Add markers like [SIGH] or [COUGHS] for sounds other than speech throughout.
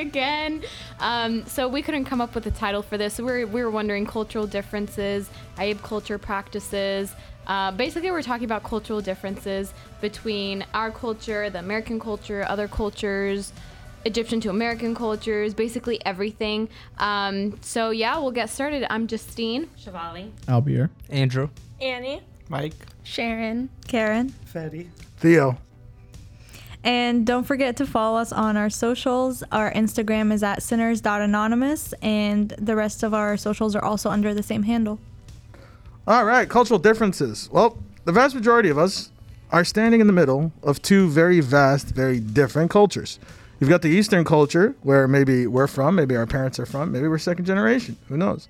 again. Um, so we couldn't come up with a title for this. So we were, we were wondering cultural differences, Ayyub culture practices. Uh, basically, we're talking about cultural differences between our culture, the American culture, other cultures, Egyptian to American cultures, basically everything. Um, so yeah, we'll get started. I'm Justine. Shivali. Albier. Andrew. Annie. Mike. Sharon. Karen. Fatty. Theo. And don't forget to follow us on our socials. Our Instagram is at sinners.anonymous, and the rest of our socials are also under the same handle. All right, cultural differences. Well, the vast majority of us are standing in the middle of two very vast, very different cultures. You've got the Eastern culture, where maybe we're from, maybe our parents are from, maybe we're second generation. Who knows?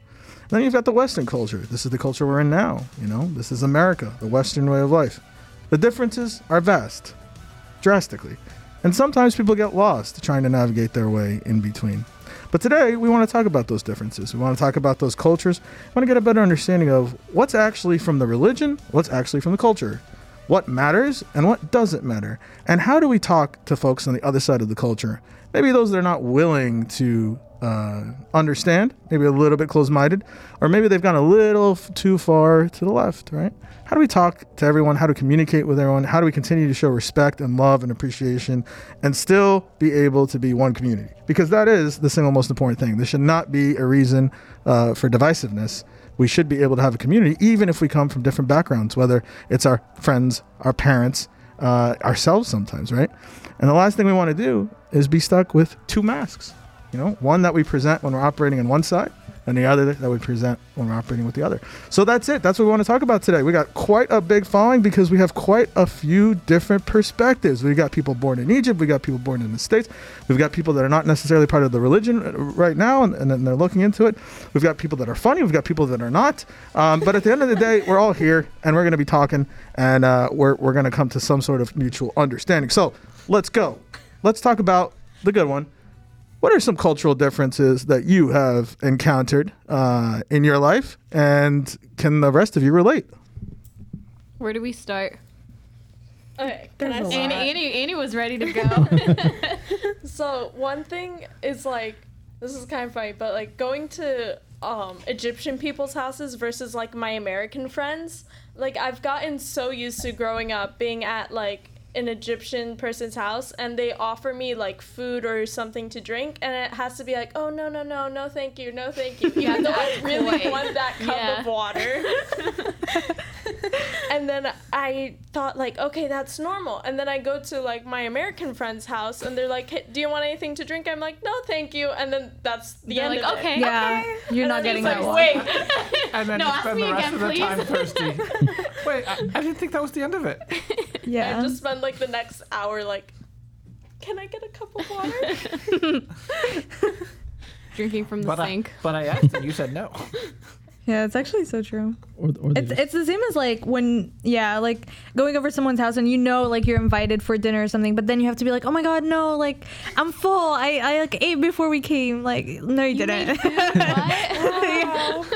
then you've got the Western culture. This is the culture we're in now. You know, this is America, the Western way of life. The differences are vast, drastically. And sometimes people get lost trying to navigate their way in between. But today, we want to talk about those differences. We want to talk about those cultures. We want to get a better understanding of what's actually from the religion, what's actually from the culture, what matters and what doesn't matter, and how do we talk to folks on the other side of the culture? Maybe those that are not willing to uh, understand, maybe a little bit closed minded, or maybe they've gone a little f- too far to the left, right? How do we talk to everyone? How to communicate with everyone? How do we continue to show respect and love and appreciation and still be able to be one community? Because that is the single most important thing. This should not be a reason uh, for divisiveness. We should be able to have a community, even if we come from different backgrounds, whether it's our friends, our parents, uh, ourselves sometimes, right? And the last thing we want to do is be stuck with two masks. You know, one that we present when we're operating on one side, and the other that we present when we're operating with the other. So that's it. That's what we want to talk about today. We got quite a big following because we have quite a few different perspectives. We got people born in Egypt, we got people born in the States, we've got people that are not necessarily part of the religion right now and, and they're looking into it. We've got people that are funny, we've got people that are not. Um, but at the end of the day, we're all here and we're going to be talking and uh, we're, we're going to come to some sort of mutual understanding. So let's go. Let's talk about the good one. What are some cultural differences that you have encountered uh, in your life, and can the rest of you relate? Where do we start? Okay, can I There's a start? Annie, Annie, Annie was ready to go. [LAUGHS] So one thing is like this is kind of funny, but like going to um Egyptian people's houses versus like my American friends. Like I've gotten so used to growing up being at like an Egyptian person's house and they offer me like food or something to drink and it has to be like, oh no no no no thank you no thank you even though [LAUGHS] I really Wait. want that cup Yeah. of water. [LAUGHS] and then I thought like, okay, that's normal. And then I go to like my American friend's house, and they're like, hey, "Do you want anything to drink?" I'm like, "No, thank you." And then that's the They're end like, of okay. it. Yeah, you're And not getting that like, one. Wait, And then No, you ask spend me the rest again, of the time please. thirsty. [LAUGHS] Wait, I, I didn't think that was the end of it. Yeah. I just spend like the next hour like, can I get a cup of water? [LAUGHS] [LAUGHS] Drinking from the But I, sink. but I asked and you said no. [LAUGHS] yeah, it's actually so true. Or, or It's just- it's the same as like when yeah, like going over someone's house and you know like you're invited for dinner or something, but then you have to be like, oh my god, no, like I'm full. I I like ate before we came. Like no, you, didn't. Made food? [LAUGHS] what?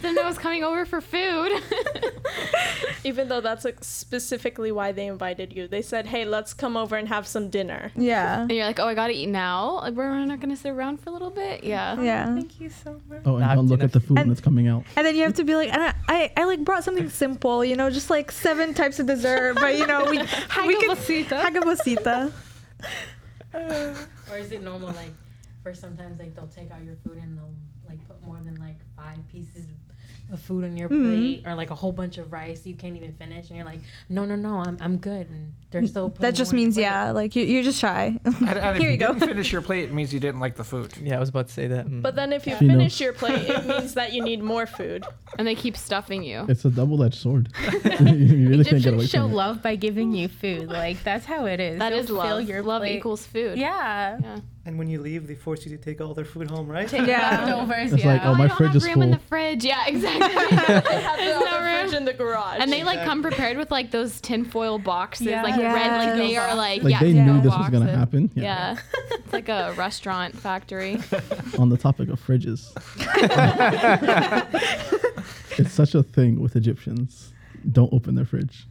Didn't [LAUGHS] know I was coming over for food. [LAUGHS] Even though that's like specifically why they invited you. They said, "Hey, let's come over and have some dinner." yeah. and you're like, oh, I gotta eat now. Like, we're not gonna sit around for a little bit. Yeah. Yeah. Thank you so much. oh, and Not don't look at the food when And- it's coming out. And then you have to be like, I, I, I like brought something simple, you know, just like seven types of dessert, but you know, we [LAUGHS] we can Hagabasita. Hagabasita. Or is it normal like for sometimes like they'll take out your food and they'll like put more than like five pieces of food on your Mhm. plate or like a whole bunch of rice you can't even finish and you're like no no no I'm I'm good and they're still putting That just more on your means yeah, like you, you're just shy. And, and [LAUGHS] if Here you, you go. didn't finish your plate, it means you didn't like the food. Yeah, I was about to say that. Mm. But then if you She knows. finish your plate, it [LAUGHS] means that you need more food. And they keep stuffing you. It's a double-edged sword. [LAUGHS] you really can't get away Egyptians show from it. love by giving you food. Like that's how it is. That They'll is love. your love plate. equals food. Yeah. Yeah. And when you leave, they force you to take all their food home, right? yeah. Leftovers. It's yeah. like, oh, my I fridge have is room in the full. fridge. Yeah, [LAUGHS] exactly. They have the no room. fridge in the garage. and they like come prepared with like those tinfoil boxes, Yeah. like red. Like they are like Like yeah, they to-go knew this was gonna boxes. happen. Yeah. [LAUGHS] it's like a restaurant factory. [LAUGHS] On the topic of fridges, it's such a thing with Egyptians. Don't open their fridge.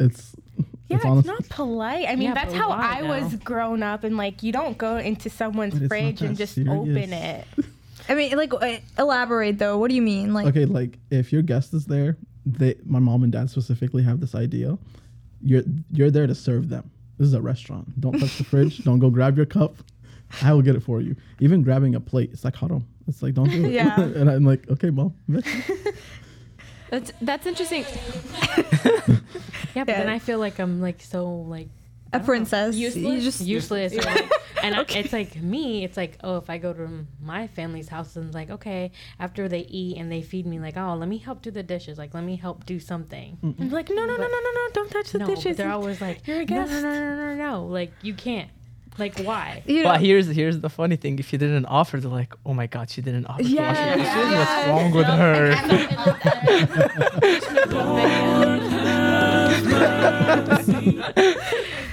It's Yeah, it's it's not polite. I mean, Yeah, that's how why, I was grown up, and like, you don't go into someone's But it's not fridge and just serious. open [LAUGHS] it. I mean, like, uh, elaborate though. What do you mean? Like, okay. Like if your guest is there, they my mom and dad specifically have this idea. You're you're there to serve them. This is a restaurant. Don't touch the fridge. [LAUGHS] Don't go grab your cup. I will get it for you. Even grabbing a plate, it's like haram. It's like don't do it. [LAUGHS] Yeah. and I'm like, okay, mom. That's that's interesting. [LAUGHS] Yeah, but Yeah. then I feel like I'm like so like a princess. You Useless? just useless. or, like, [LAUGHS] and I, it's like me. It's like oh, if I go to my family's house and like okay, after they eat and they feed me, like oh, let me help do the dishes. Like let me help do something. And like, no, no, no, no, no, no, don't touch the no, dishes. they're always like You're a no, no, no, no, no, no, Like you can't. Like why? you know, But here's here's the funny thing: if you didn't offer, they're like, "Oh my God, she didn't offer to Yeah, wash your yeah. What's wrong with her?" [LAUGHS] [LAUGHS]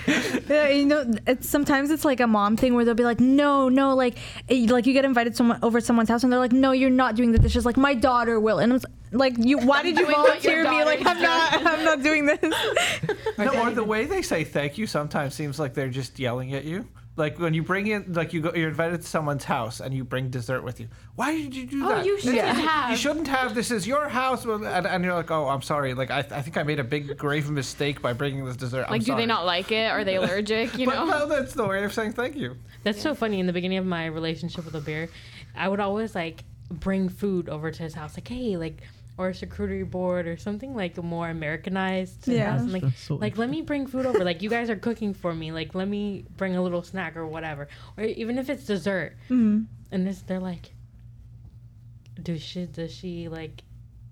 Yeah, you know, it's sometimes it's like a mom thing where they'll be like, no, no, like, eh, like you get invited someone over someone's house and they're like, no, you're not doing the dishes. Like my daughter will, and I'm s- like, you, why did you doing what your volunteer me? Like I'm not, I'm not doing this. [LAUGHS] No, or the way they say thank you sometimes seems like they're just yelling at you. Like when you bring in, like you go, you're invited to someone's house and you bring dessert with you. Why did you do that? Oh, that? you shouldn't You have. You shouldn't have. This is your house, and, and you're like, oh, I'm sorry. Like I, I think I made a big grave mistake by bringing this dessert. I'm Like, do sorry. they not like it? Are they [LAUGHS] allergic? You But know. no, that's the way of saying thank you. That's so funny. In the beginning of my relationship with Albier, I would always like bring food over to his house, like hey, like or a charcuterie board or something like more Americanized. Yeah. house. Like so like let me bring food over. Like you guys are cooking for me. Like let me bring a little snack or whatever, or even if it's dessert. Mhm. And this, they're like, does she does she like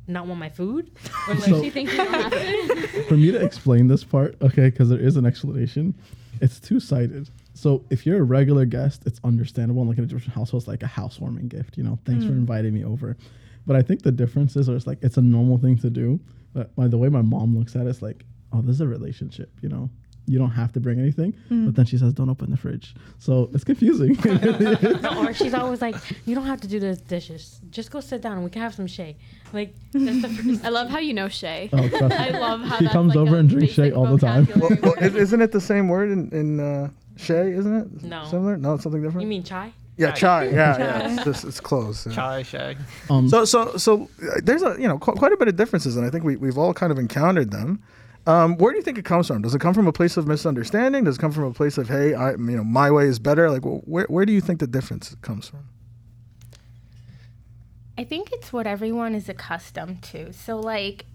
not want my food, [LAUGHS] or like So- she think you don't? For me to explain this part, okay, because there is an explanation, it's two sided. So if you're a regular guest, it's understandable. And like in a Egyptian household, it's like a housewarming gift. You know, thanks for inviting me over. But I think the difference is, or it's like it's a normal thing to do. But by the way my mom looks at it, it's like, oh, this is a relationship. You know, you don't have to bring anything. But then she says, don't open the fridge. So it's confusing. It really is. No, or she's always like, you don't have to do the dishes. Just go sit down and we can have some shea. Like that's the first. I love how you know Shay. Oh, trust me. I love how He that's comes like over and drinks basic Shay all the time. vocabulary Well, is- isn't it the same word in, in uh, Shay? Isn't it No. similar? No, it's something different. You mean chai? Yeah, chai. Yeah, yeah. It's just it's close. yeah. Chai shay. Um, So so so uh, there's a you know qu- quite a bit of differences, and I think we we've all kind of encountered them. Um, where do you think it comes from? Does it come from a place of misunderstanding? Does it come from a place of hey, I you know my way is better? Like wh- where where do you think the difference comes from? I think it's what everyone is accustomed to. So like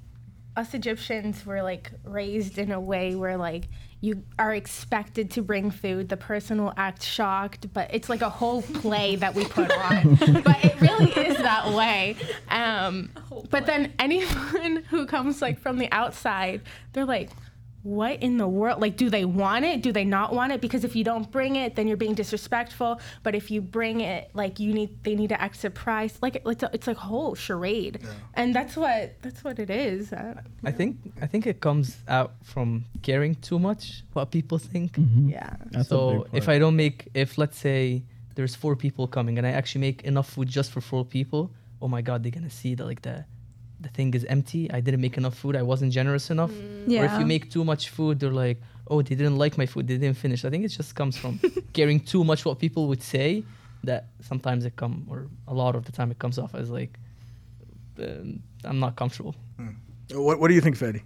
us Egyptians were like raised in a way where like you are expected to bring food. The person will act shocked, but it's like a whole play that we put on. [LAUGHS] but it really is that way. Um, but then anyone [LAUGHS] who comes like from the outside, they're like, what in the world? Like, do they want it? Do they not want it? Because if you don't bring it, then you're being disrespectful. But if you bring it, like you need, they need to act surprised. Like it's, a, it's like a whole charade, and that's what that's what it is. Uh, I think I think it comes out from caring too much what people think. mhm. yeah. That's so if. I don't make, if let's say there's four people coming and I actually make enough food just for four people, oh my god, they're gonna see that like the the thing is empty. I didn't make enough food. I wasn't generous enough. Or if you make too much food, they're like, oh, they didn't like my food. They didn't finish. I think it just comes from [LAUGHS] caring too much what people would say. That sometimes it come, or a lot of the time it comes off as like, um, I'm not comfortable. What what do you think, Fede?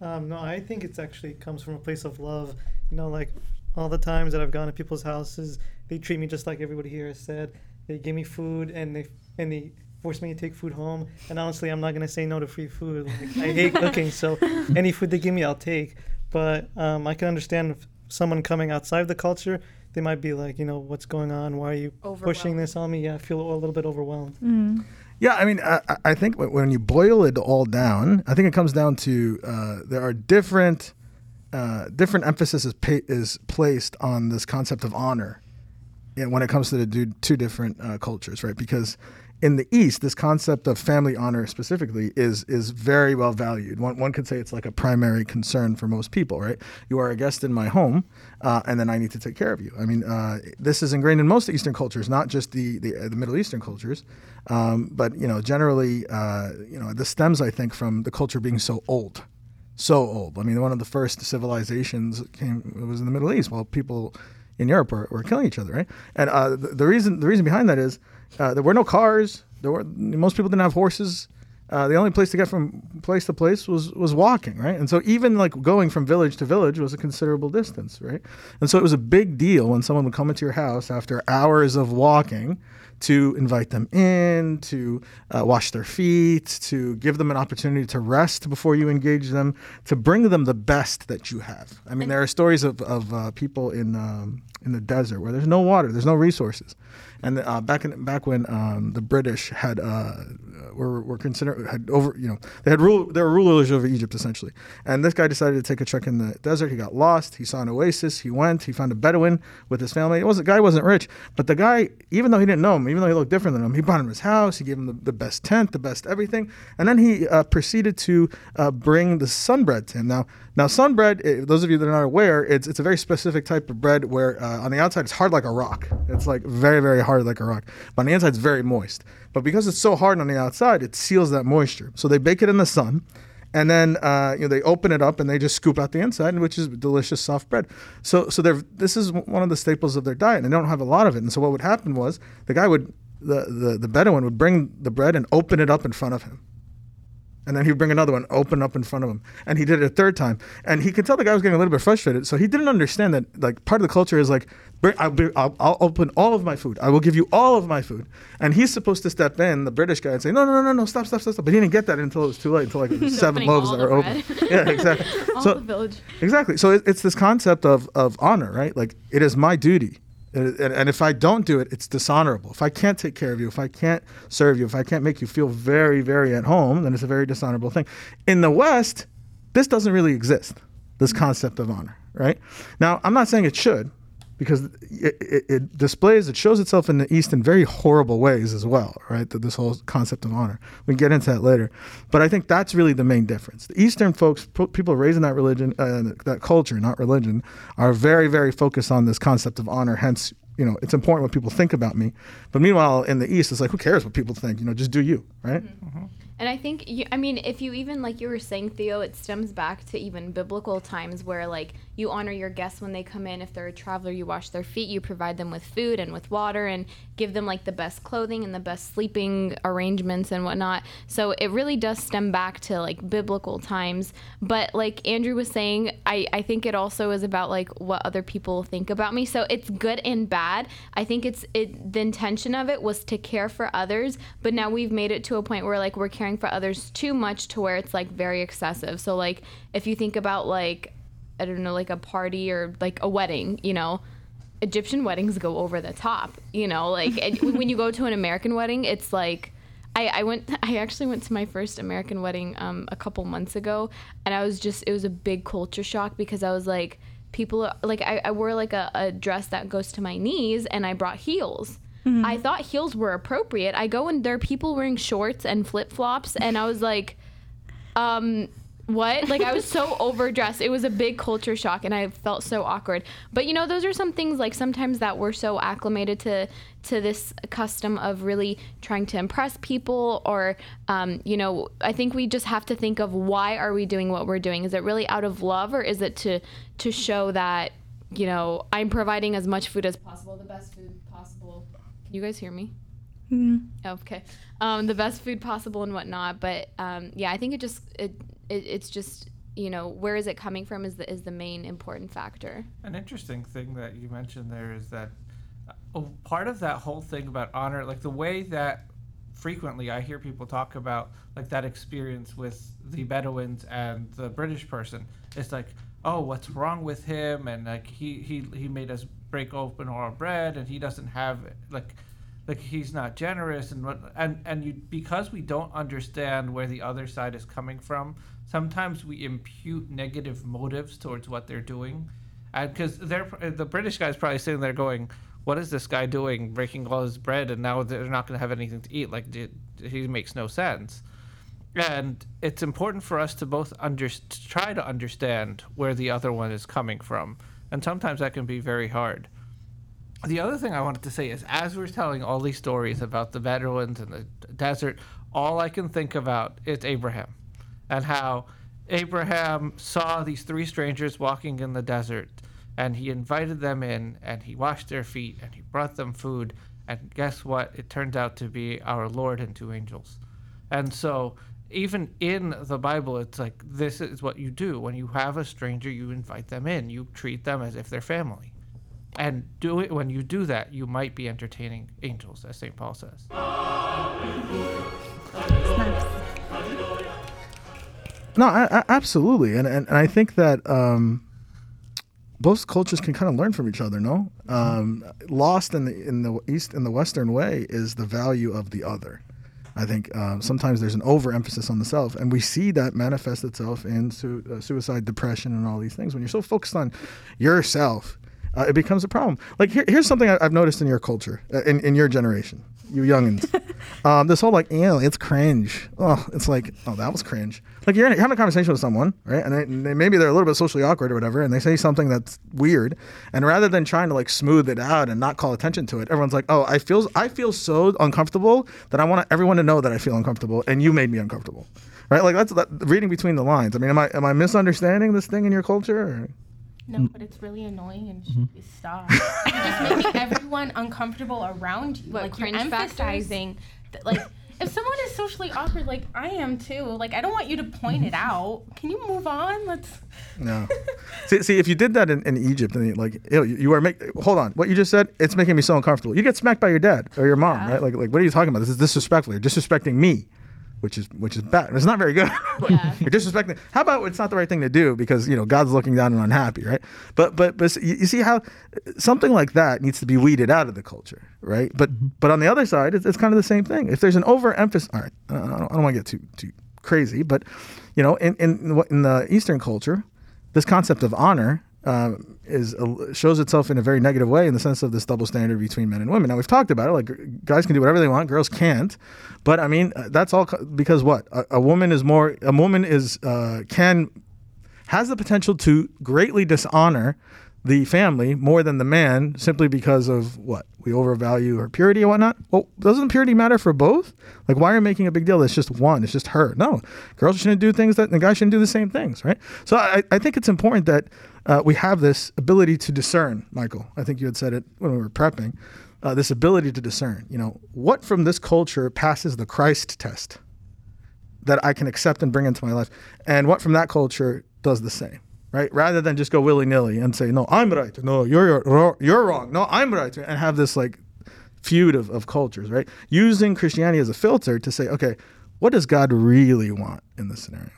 Um, no, I think it's actually comes from a place of love. You know, like all the times that I've gone to people's houses, they treat me just like everybody here has said. They give me food and they and they force me to take food home. And honestly, I'm not gonna say no to free food. Like, I hate cooking, so [LAUGHS] any food they give me, I'll take. But um, I can understand if someone coming outside the culture, they might be like, you know, what's going on? Why are you pushing this on me? Yeah, I feel a little bit overwhelmed. Mm. Yeah, I mean, I, I- I think when you boil it all down, I think it comes down to uh, there are different uh, different emphasis is, pa- is placed on this concept of honor yeah, when it comes to the du- two different uh, cultures, right? Because in the East, this concept of family honor specifically is is very well valued. One, one could say it's like a primary concern for most people, right? You are a guest in my home, uh, and then I need to take care of you. I mean, uh, this is ingrained in most Eastern cultures, not just the the, uh, the Middle Eastern cultures, um, but you know, generally, uh, you know, this stems, I think, from the culture being so old. so old. I mean, one of the first civilizations came was in the Middle East. While people in Europe were, were killing each other, right? And uh, the, the reason the reason behind that is uh, there were no cars. There were most people didn't have horses. Uh, the only place to get from place to place was was walking, right? And so even like going from village to village was a considerable distance, right? And so it was a big deal when someone would come into your house after hours of walking to invite them in, to uh, wash their feet, to give them an opportunity to rest before you engage them, to bring them the best that you have. I mean, there are stories of, of uh, people in um, in the desert where there's no water, there's no resources, and uh, back in back when um, the British had uh, were were considered had over you know they had rule they were rulers over Egypt essentially, and this guy decided to take a trek in the desert. He got lost. He saw an oasis. He went. He found a Bedouin with his family. It was the guy wasn't rich, but the guy even though he didn't know him, even though he looked different than him, he bought him his house. He gave him the, the best tent, the best everything, and then he uh, proceeded to uh, bring the sunbread to him. Now now sunbread, eh, those of you that are not aware, it's it's a very specific type of bread where uh, on the outside it's hard like a rock. It's like very very hard like a rock, but on the inside it's very moist. But because it's so hard on the outside, it seals that moisture. So they bake it in the sun, and then uh, you know they open it up and they just scoop out the inside, which is delicious soft bread. So so they're this is one of the staples of their diet, and they don't have a lot of it. And so what would happen was the guy would the the, the Bedouin would bring the bread and open it up in front of him. And then he'd bring another one, open up in front of him. And he did it a third time. And he could tell the guy was getting a little bit frustrated. So he didn't understand that, like, part of the culture is like, I'll, be, I'll, I'll open all of my food. I will give you all of my food. And he's supposed to step in, the British guy, and say, no, no, no, no, no, stop, stop, stop, stop. But he didn't get that until it was too late, until like [LAUGHS] seven loaves all that the are open. [LAUGHS] yeah, exactly. [LAUGHS] All so, the village. Exactly. So it, it's this concept of, of honor, right? Like, it is my duty. And, and, if I don't do it, it's dishonorable. If I can't take care of you, if I can't serve you, if I can't make you feel very, very at home, then it's a very dishonorable thing. In the West, this doesn't really exist, this concept of honor, right? Now, I'm not saying it should, because it, it, it displays, it shows itself in the East in very horrible ways as well, right? That this whole concept of honor. We can get into that later. But I think that's really the main difference. The Eastern folks, po- people raised in that religion, uh, that culture, not religion, are very, very focused on this concept of honor. Hence, you know, it's important what people think about me. But meanwhile, in the East, it's like, who cares what people think? You know, just do you, right? And I think, you, I mean, if you even, like you were saying, Theo, it stems back to even biblical times where, like, you honor your guests when they come in. If they're a traveler, you wash their feet, you provide them with food and with water, and give them, like, the best clothing and the best sleeping arrangements and whatnot. So it really does stem back to, like, biblical times. But, like Andrew was saying, I, I think it also is about, like, what other people think about me. So it's good and bad. I think it's, it, the intention of it was to care for others, but now we've made it to a point where, like, we're caring for others too much to where it's like very excessive. So like if you think about like I don't know like a party or like a wedding, you know, Egyptian weddings go over the top, you know, like it, [LAUGHS] when you go to an American wedding, it's like I, I went [LAUGHS] I actually went to my first American wedding um, a couple months ago and I was just it was a big culture shock because I was like people are, like I, I wore like a, a dress that goes to my knees and I brought heels. I thought heels were appropriate. I go and there are people wearing shorts and flip flops, and I was like, um, what? Like I was [LAUGHS] so overdressed. It was a big culture shock, and I felt so awkward. But you know, those are some things like sometimes that we're so acclimated to to this custom of really trying to impress people, or um, you know, I think we just have to think of why are we doing what we're doing? Is it really out of love, or is it to to show that you know I'm providing as much food as possible, the best food possible? Can you guys hear me? Oh, okay. Um, the best food possible and whatnot. But um, yeah, I think it just it, it it's just you know where is it coming from is the is the main important factor. An interesting thing that you mentioned there is that uh, oh, part of that whole thing about honor, like the way that frequently I hear people talk about like that experience with the Bedouins and the British person. It's like, oh, what's wrong with him? And like he he he made us break open our bread, and he doesn't have like like he's not generous and what and and you because we don't understand where the other side is coming from sometimes we impute negative motives towards what they're doing. Uh, because they're uh, the british guy's probably sitting there going what is this guy doing breaking all his bread and now they're not going to have anything to eat? Like he makes no sense. And it's important for us to both under, to try to understand where the other one is coming from. And sometimes that can be very hard. The other thing I wanted to say is, as we're telling all these stories about the Bedouins and the desert, all I can think about is Abraham, and how Abraham saw these three strangers walking in the desert, and he invited them in, and he washed their feet, and he brought them food. And guess what? It turned out to be our Lord and two angels. And so, even in the Bible, it's like this is what you do. When you have a stranger, you invite them in, you treat them as if they're family. And do it when you do that, you might be entertaining angels, as St. Paul says. No, I, I, absolutely, and, and and I think that um, both cultures can kind of learn from each other. No, um, lost in the in the east in the Western way is the value of the other. I think uh, sometimes there's an overemphasis on the self, and we see that manifest itself in su- uh, suicide, depression, and all these things. When you're so focused on yourself, uh, it becomes a problem. Like here, here's something I, I've noticed in your culture, uh, in in your generation, you youngins. [LAUGHS] um, this whole like, ew, it's cringe. Oh, it's like, oh, that was cringe. Like you're, in, you're having a conversation with someone, right? And, they, and they, maybe they're a little bit socially awkward or whatever, and they say something that's weird, and rather than trying to like smooth it out and not call attention to it, everyone's like, oh, I feel, I feel so uncomfortable that I want everyone to know that I feel uncomfortable, and you made me uncomfortable, right? Like that's that, reading between the lines. I mean, am I am I misunderstanding this thing in your culture? Or? No, mm. but it's really annoying and should be stopped. You're just making [LAUGHS] everyone uncomfortable around you. What, like you're cringe emphasizing that like if someone is socially awkward like I am too, like I don't want you to point it mm-hmm. out. Can you move on? Let's No. [LAUGHS] see, see, if you did that in, in Egypt, and you, like ew, you, you are make. Hold on, what you just said, it's making me so uncomfortable. You get smacked by your dad or your mom, right? Like, like what are you talking about? This is disrespectful. You're disrespecting me, which is which is bad. It's not very good. Like, Yeah. [LAUGHS] You're disrespecting. How about it's not the right thing to do because you know God's looking down and unhappy, right? But but but you, you see how something like that needs to be weeded out of the culture, right? But mm-hmm. but on the other side, it's, it's kind of the same thing. If there's an overemphasis, all right, I don't, I don't want to get too too crazy, but you know, in in what- in the Eastern culture, this concept of honor um, is a, shows itself in a very negative way in the sense of this double standard between men and women. Now we've talked about it, like guys can do whatever they want, girls can't. But I mean, uh, that's all because what a, a woman is more. A woman is uh, can has the potential to greatly dishonor the family more than the man simply because of what we overvalue her purity and whatnot. Well, doesn't purity matter for both? Like, why are you making a big deal? It's just one. It's just her. No, girls shouldn't do things that the guys shouldn't do the same things, right? So I, I think it's important that uh, we have this ability to discern. Michael, I think you had said it when we were prepping. Uh, this ability to discern. You know, what from this culture passes the Christ test that I can accept and bring into my life, and what from that culture does the same, right? Rather than just go willy nilly and say, "No, I'm right," "No, you're you're, you're wrong," "No, I'm right," and have this like feud of, of cultures, right? Using Christianity as a filter to say, okay, what does God really want in this scenario?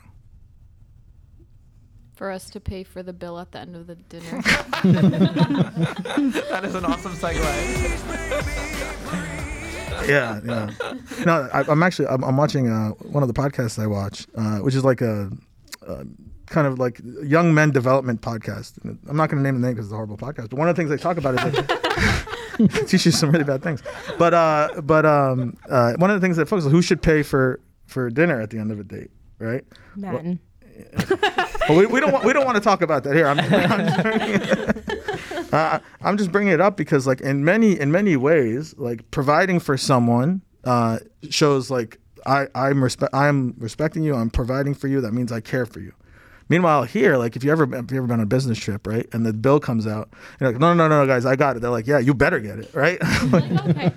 For us to pay for the bill at the end of the dinner. [LAUGHS] That is an awesome segue. yeah, yeah. No, I, I'm actually I'm, I'm watching uh, one of the podcasts I watch, uh, which is like a, uh kind of like young men development podcast. I'm not going to name the name because it's a horrible podcast. But one of the things they talk about is [LAUGHS] [LAUGHS] teach you some really bad things. But uh, but um, uh, one of the things that focuses who should pay for for dinner at the end of a date, right? men. Well, we, we don't want, we don't want to talk about that here. I'm, I'm, just [LAUGHS] bringing, uh, I'm just bringing it up because like in many in many ways, like providing for someone uh, shows like I I'm respect I'm respecting you. I'm providing for you. That means I care for you. Meanwhile, here, like if you ever if you ever been on a business trip, right, and the bill comes out, you're like, no, no, no, no, guys, I got it. They're like, yeah, you better get it, right? [LAUGHS] [LAUGHS] okay.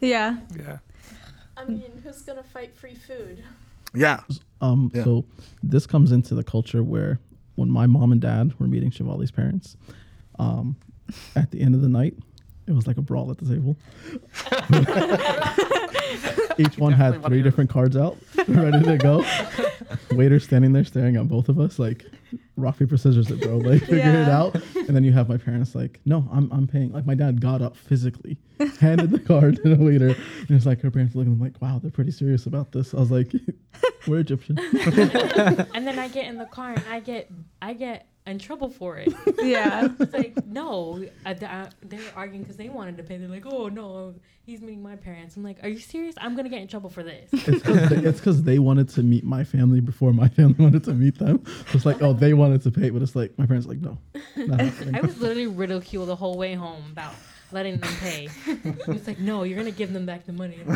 Yeah. Yeah. I mean, who's gonna fight free food? yeah, Um, Yeah. So this comes into the culture where when my mom and dad were meeting Shivali's parents, um, at the end of the night, it was like a brawl at the table. [LAUGHS] Each one had three different cards out, ready to go. [LAUGHS] Waiter standing there staring at both of us like rock paper scissors it, bro. Like [LAUGHS] figure it out. And then you have my parents like, no, I'm I'm paying. Like my dad got up physically, [LAUGHS] handed the card to the waiter, and it's like her parents looking like, wow, they're pretty serious about this. I was like, we're Egyptian. and then I get in the car and I get I get in trouble for it. [LAUGHS] Yeah. It's like no, I, I, they were arguing because they wanted to pay. They're like, oh no, he's meeting my parents. I'm like, are you serious? I'm gonna get in trouble for this. It's because they, they wanted to meet my family before my family [LAUGHS] wanted to meet them. It's like, oh, they wanted to pay, but it's like my parents like, no. [LAUGHS] I was literally ridiculed the whole way home about letting them pay. [LAUGHS] it's like, no, you're gonna give them back the money. [LAUGHS]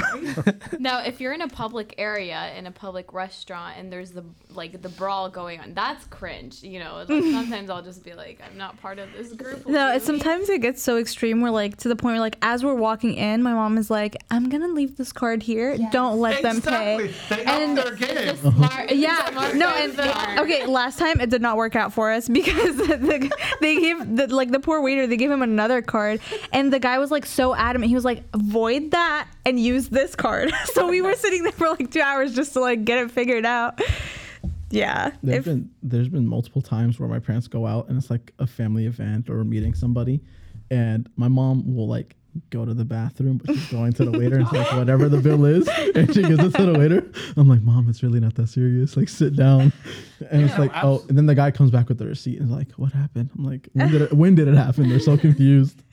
Now, if you're in a public area in a public restaurant and there's the like the brawl going on, that's cringe. You know, like [LAUGHS] sometimes I'll just be like, I'm not part of this group. No, it's sometimes it gets so extreme where like to the point where like as we're walking in, my mom is like, "I'm gonna leave this card here. Don't let them Exactly. pay." They And- their game. Smart- Yeah, no, and are- okay. Last time it did not work out for us because the, they gave the, like the poor waiter they gave him another card, and the guy was like so adamant. He was like, "Void that and use this card." [LAUGHS] so we were sitting there for like two hours just to like get it figured out. Yeah, There's if- been there's been multiple times where my parents go out and it's like a family event or meeting somebody, and my mom will like go to the bathroom, but she's going to the waiter and it's like whatever the bill is, [LAUGHS] and she gives it to the waiter. I'm like, mom, it's really not that serious. Like sit down, and it's Yeah, like oh, and then the guy comes back with the receipt and is like, what happened? I'm like, when did it when did it happen? They're so confused. [LAUGHS]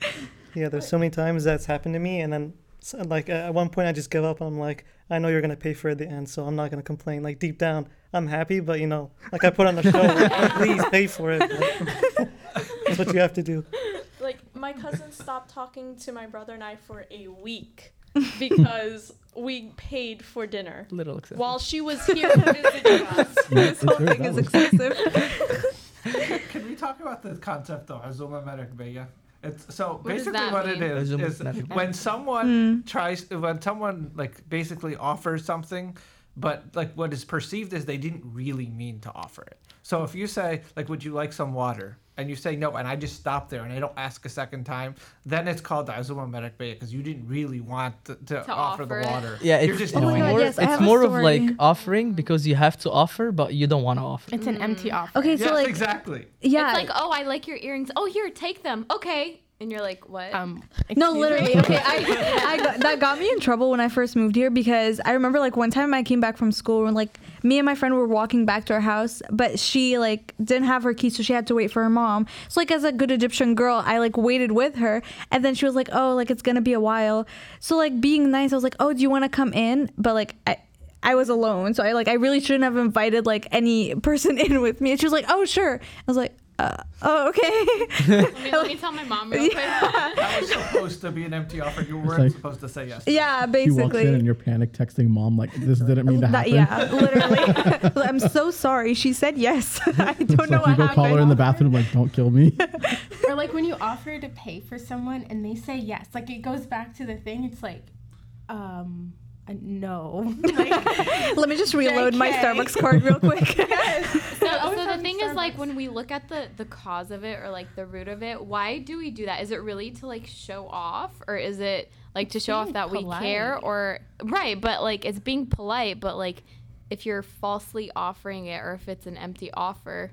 Yeah, there's so many times that's happened to me, and then like at one point I just give up. I'm like, I know you're gonna pay for it at the end, so I'm not gonna complain. Like deep down, I'm happy, but you know, like I put on the show, like, please pay for it. Like, [LAUGHS] that's what you have to do. Like my cousin stopped talking to my brother and I for a week because we paid for dinner Little excessive. while she was here visiting us. [LAUGHS] this whole thing is valid. excessive. Can we talk about the concept of Azuma Merekbeya? It's so What basically what it mean? is is when someone hmm. tries when someone like basically offers something but like what is perceived is they didn't really mean to offer it. So if you say like would you like some water and you say no and I just stop there and I don't ask a second time, then it's called the Azuma Merekbeya because you didn't really want to, to, offer, offer the it. water. yeah, you're it's, just Oh it's doing more, yes, it's more of like offering because you have to offer, but you don't want to offer. It's an empty mm. offer. Okay, so Yes, like exactly. yeah, It's like, oh, I like your earrings. Oh, here, take them. Okay. And you're like, what? Um, [LAUGHS] No, literally. Okay, I, [LAUGHS] I got, that got me in trouble when I first moved here because I remember like one time I came back from school and like me and my friend were walking back to our house, but she like didn't have her keys, so she had to wait for her mom. So like as a good Egyptian girl, I like waited with her, and then she was like, "Oh, like it's gonna be a while." So like being nice, I was like, "Oh, do you want to come in?" But like I. I was alone, so I like I really shouldn't have invited like any [LAUGHS] person in with me. And she was like, "Oh, sure." I was like, uh, "Oh, okay." [LAUGHS] let, me, let me [LAUGHS] tell my mom real quick. [LAUGHS] That was supposed to be an empty offer. You weren't like- supposed to say yes. yeah, basically. She walks in basically. and you're panic texting mom like this didn't mean to That, happen. yeah, literally. I'm so sorry. She said yes. I don't So know if you what go call her in the bathroom like don't kill me. Or like when you offer to pay for someone and they say yes, like it goes back to the thing. It's like, um, uh, no. [LAUGHS] Like, [LAUGHS] Let me just reload my Starbucks card real quick. [LAUGHS] So, so the having thing is, like, when we look at the the cause of it or like the root of it, why do we do that? Is it really to like show off, or is it like to show off being that we care, or right? But like, it's being polite. But like, if you're falsely offering it, or if it's an empty offer,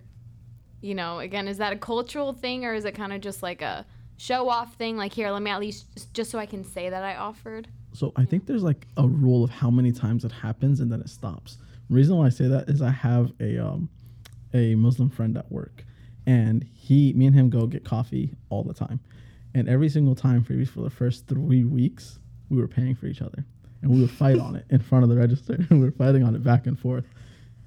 you know, again, is that a cultural thing, or is it kind of just like a show off thing? Like, here, let me at least just so I can say that I offered. So I think there's like a rule of how many times it happens and then it stops. The reason why I say that is I have a um, a Muslim friend at work, and he, me and him go get coffee all the time, and every single time for for the first three weeks we were paying for each other, and we would fight on it in front of the register, [LAUGHS] and we were fighting on it back and forth,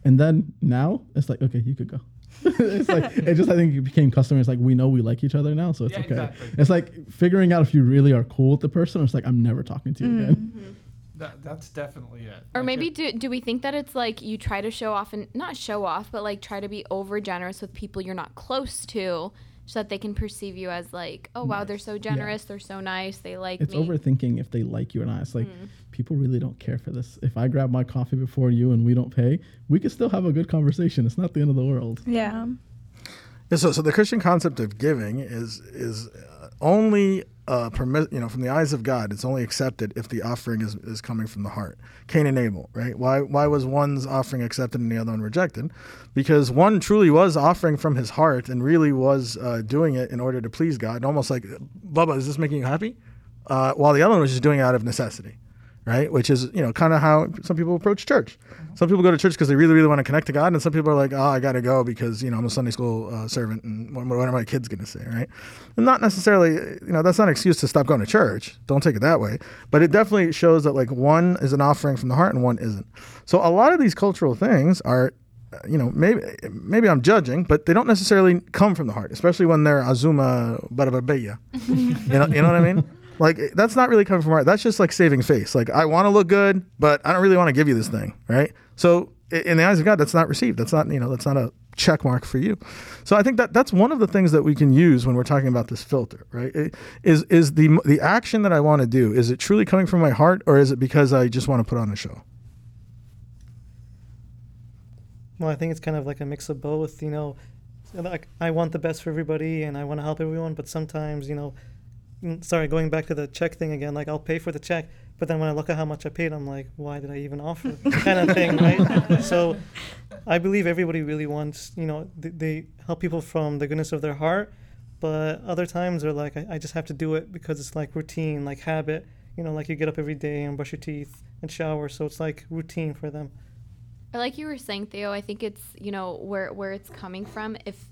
and then now it's like okay, you could go. [LAUGHS] it's like it just I think it became customary. It's like we know we like each other now, so it's Yeah, okay. exactly. It's like figuring out if you really are cool with the person. Or it's like I'm never talking to you again. Mm-hmm. That, that's definitely it. Or Like, maybe it- do do we think that it's like you try to show off and not show off, but like try to be over generous with people you're not close to, so that they can perceive you as like, oh wow, they're so generous, they're so nice, they like It's me. overthinking if they like you or not. It's like people really don't care for this. If I grab my coffee before you and we don't pay, we can still have a good conversation. It's not the end of the world. yeah. Yeah, so, so the Christian concept of giving is is uh, only uh, permit, you know, from the eyes of God. It's only accepted if the offering is, is coming from the heart. Cain and Abel, right? Why why was one's offering accepted and the other one rejected? Because one truly was offering from his heart and really was uh, doing it in order to please God. Almost like, Bubba, is this making you happy? Uh, while the other one was just doing it out of necessity right? Which is, you know, kind of how some people approach church. Some people go to church because they really, really want to connect to God, and some people are like, oh, I got to go because, you know, I'm a Sunday school uh, servant, and what, what are my kids to say, right? And not necessarily, you know, that's not an excuse to stop going to church. Don't take it that way. But it definitely shows that, like, one is an offering from the heart and one isn't. So a lot of these cultural things are you know, maybe maybe I'm judging, but they don't necessarily come from the heart, especially when they're Azuma Merekbeya. [LAUGHS] you know, you know what I mean? Like that's not really coming from heart. That's just like saving face. Like I want to look good, but I don't really want to give you this thing, right? So in the eyes of God, that's not received. That's not you know that's not a check mark for you. So I think that that's one of the things that we can use when we're talking about this filter, right? I- Is is the the action that I want to do is it truly coming from my heart or is it because I just want to put on a show? Well, I think it's kind of like a mix of both. You know, like I want the best for everybody and I want to help everyone, but sometimes, you know, Mm, sorry, going back to the check thing again. Like I'll pay for the check, but then when I look at how much I paid, I'm like, why did I even offer? [LAUGHS] kind of thing, right? So, I believe everybody really wants, you know, they, they help people from the goodness of their heart, but other times they're like, I, I just have to do it because it's like routine, like habit. You know, like you get up every day and brush your teeth and shower, so it's like routine for them. Like you were saying, Theo. I think it's you know where where it's coming from. If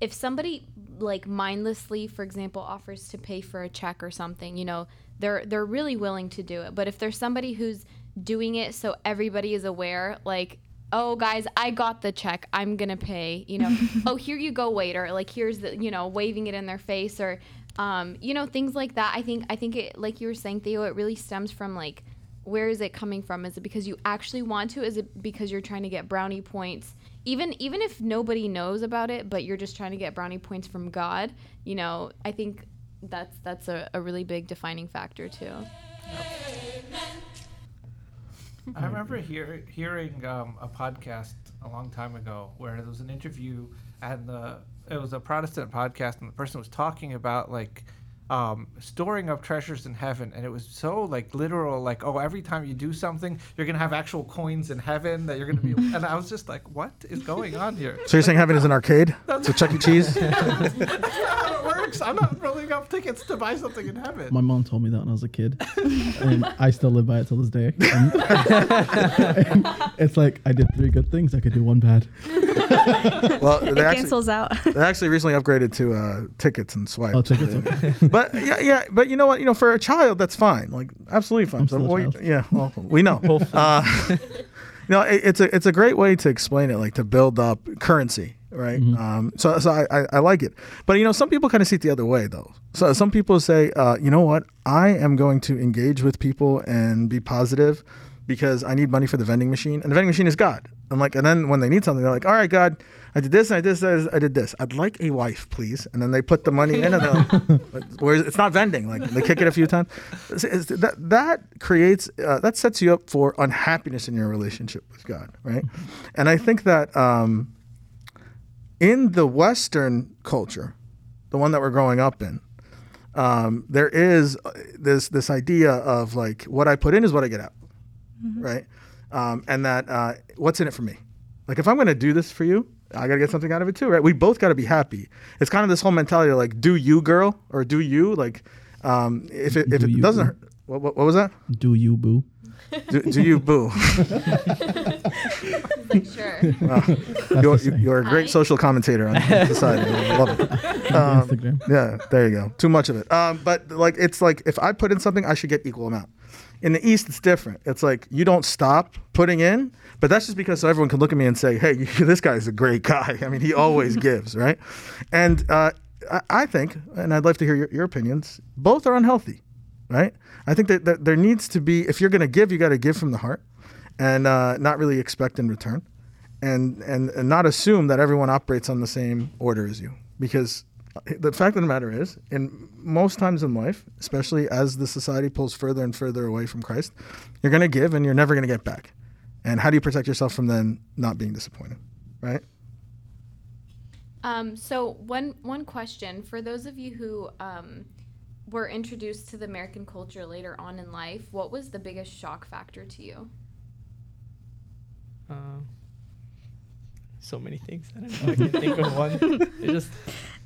if somebody like mindlessly, for example, offers to pay for a check or something, you know, they're they're really willing to do it. But if there's somebody who's doing it so everybody is aware, like, oh guys, I got the check, I'm gonna pay, you know, [LAUGHS] oh here you go, waiter, like here's the you know, waving it in their face or um, you know, things like that. I think I think it like you were saying, Theo, it really stems from like where is it coming from? Is it because you actually want to? Is it because you're trying to get brownie points even even if nobody knows about it but you're just trying to get brownie points from god you know i think that's that's a, a really big defining factor too. I remember hear, hearing um, a podcast a long time ago where there was an interview and the it was a Protestant podcast and the person was talking about like um, storing up treasures in heaven and it was so like literal like oh every time you do something you're gonna have actual coins in heaven that you're gonna be and I was just like what is going on here? So you're saying heaven is an arcade? [LAUGHS] So Chuck E. [LAUGHS] Cheese? That's not how it works. I'm not rolling up tickets to buy something in heaven. My mom told me that when I was a kid, and I still live by it till this day. [LAUGHS] And- and it's like I did three good things. I could do one bad. Well, It they actually, cancels out. they actually recently upgraded to uh, tickets and swipe. Oh, tickets, okay. but yeah, yeah, but you know what? You know, for a child, that's fine. Like absolutely fine. So, well, yeah, well, we know. [LAUGHS] uh, [LAUGHS] you know, it, it's a it's a great way to explain it, like to build up currency, right? Mm-hmm. Um, so so I, I, I like it. But you know, some people kind of see it the other way, though. So some people say, uh, you know what? I am going to engage with people and be positive because I need money for the vending machine, and the vending machine is God. I'm like, and then when they need something, they're like, all right, God, I did this, and I did this, I did this. I'd like a wife, please. And then they put the money in, and they're like, [LAUGHS] whereas it's not vending. Like they kick it a few times. It's- it's- that that creates uh, that sets you up for unhappiness in your relationship with God, right? And I think that um, in the Western culture, the one that we're growing up in, um, there is uh, this this idea of like what I put in is what I get out, right? Um, and that uh, what's in it for me? Like if I'm going to do this for you, I got to get something out of it too, right? We both got to be happy. It's kind of this whole mentality of like, do you, girl, or do you? Like, um, if it if Do it you, doesn't, hurt, what, what, what was that? Do you boo? Do, do you boo? [LAUGHS] [LAUGHS] sure Wow. You're, you're a great social commentator on [LAUGHS] society. I love it. Um, Instagram. yeah, there you go. Too much of it. Um, but like, it's like if I put in something, I should get equal amount. In the East, it's different. It's like you don't stop putting in, but that's just because so everyone can look at me and say, "Hey, [LAUGHS] this guy is a great guy." I mean, he always [LAUGHS] gives, right? And uh, I, I think, and I'd love to hear your, your opinions. Both are unhealthy, right? I think that, that there needs to be, if you're going to give, you got to give from the heart, and uh, not really expect in return and, and and not assume that everyone operates on the same order as you because the fact of the matter is in most times in life especially as the society pulls further and further away from christ you're going to give and you're never going to get back and how do you protect yourself from then not being disappointed right Um, so one one question for those of you who um, were introduced to the American culture later on in life, what was the biggest shock factor to you? Uh, so many things. I don't know. I can think of one. [LAUGHS] It just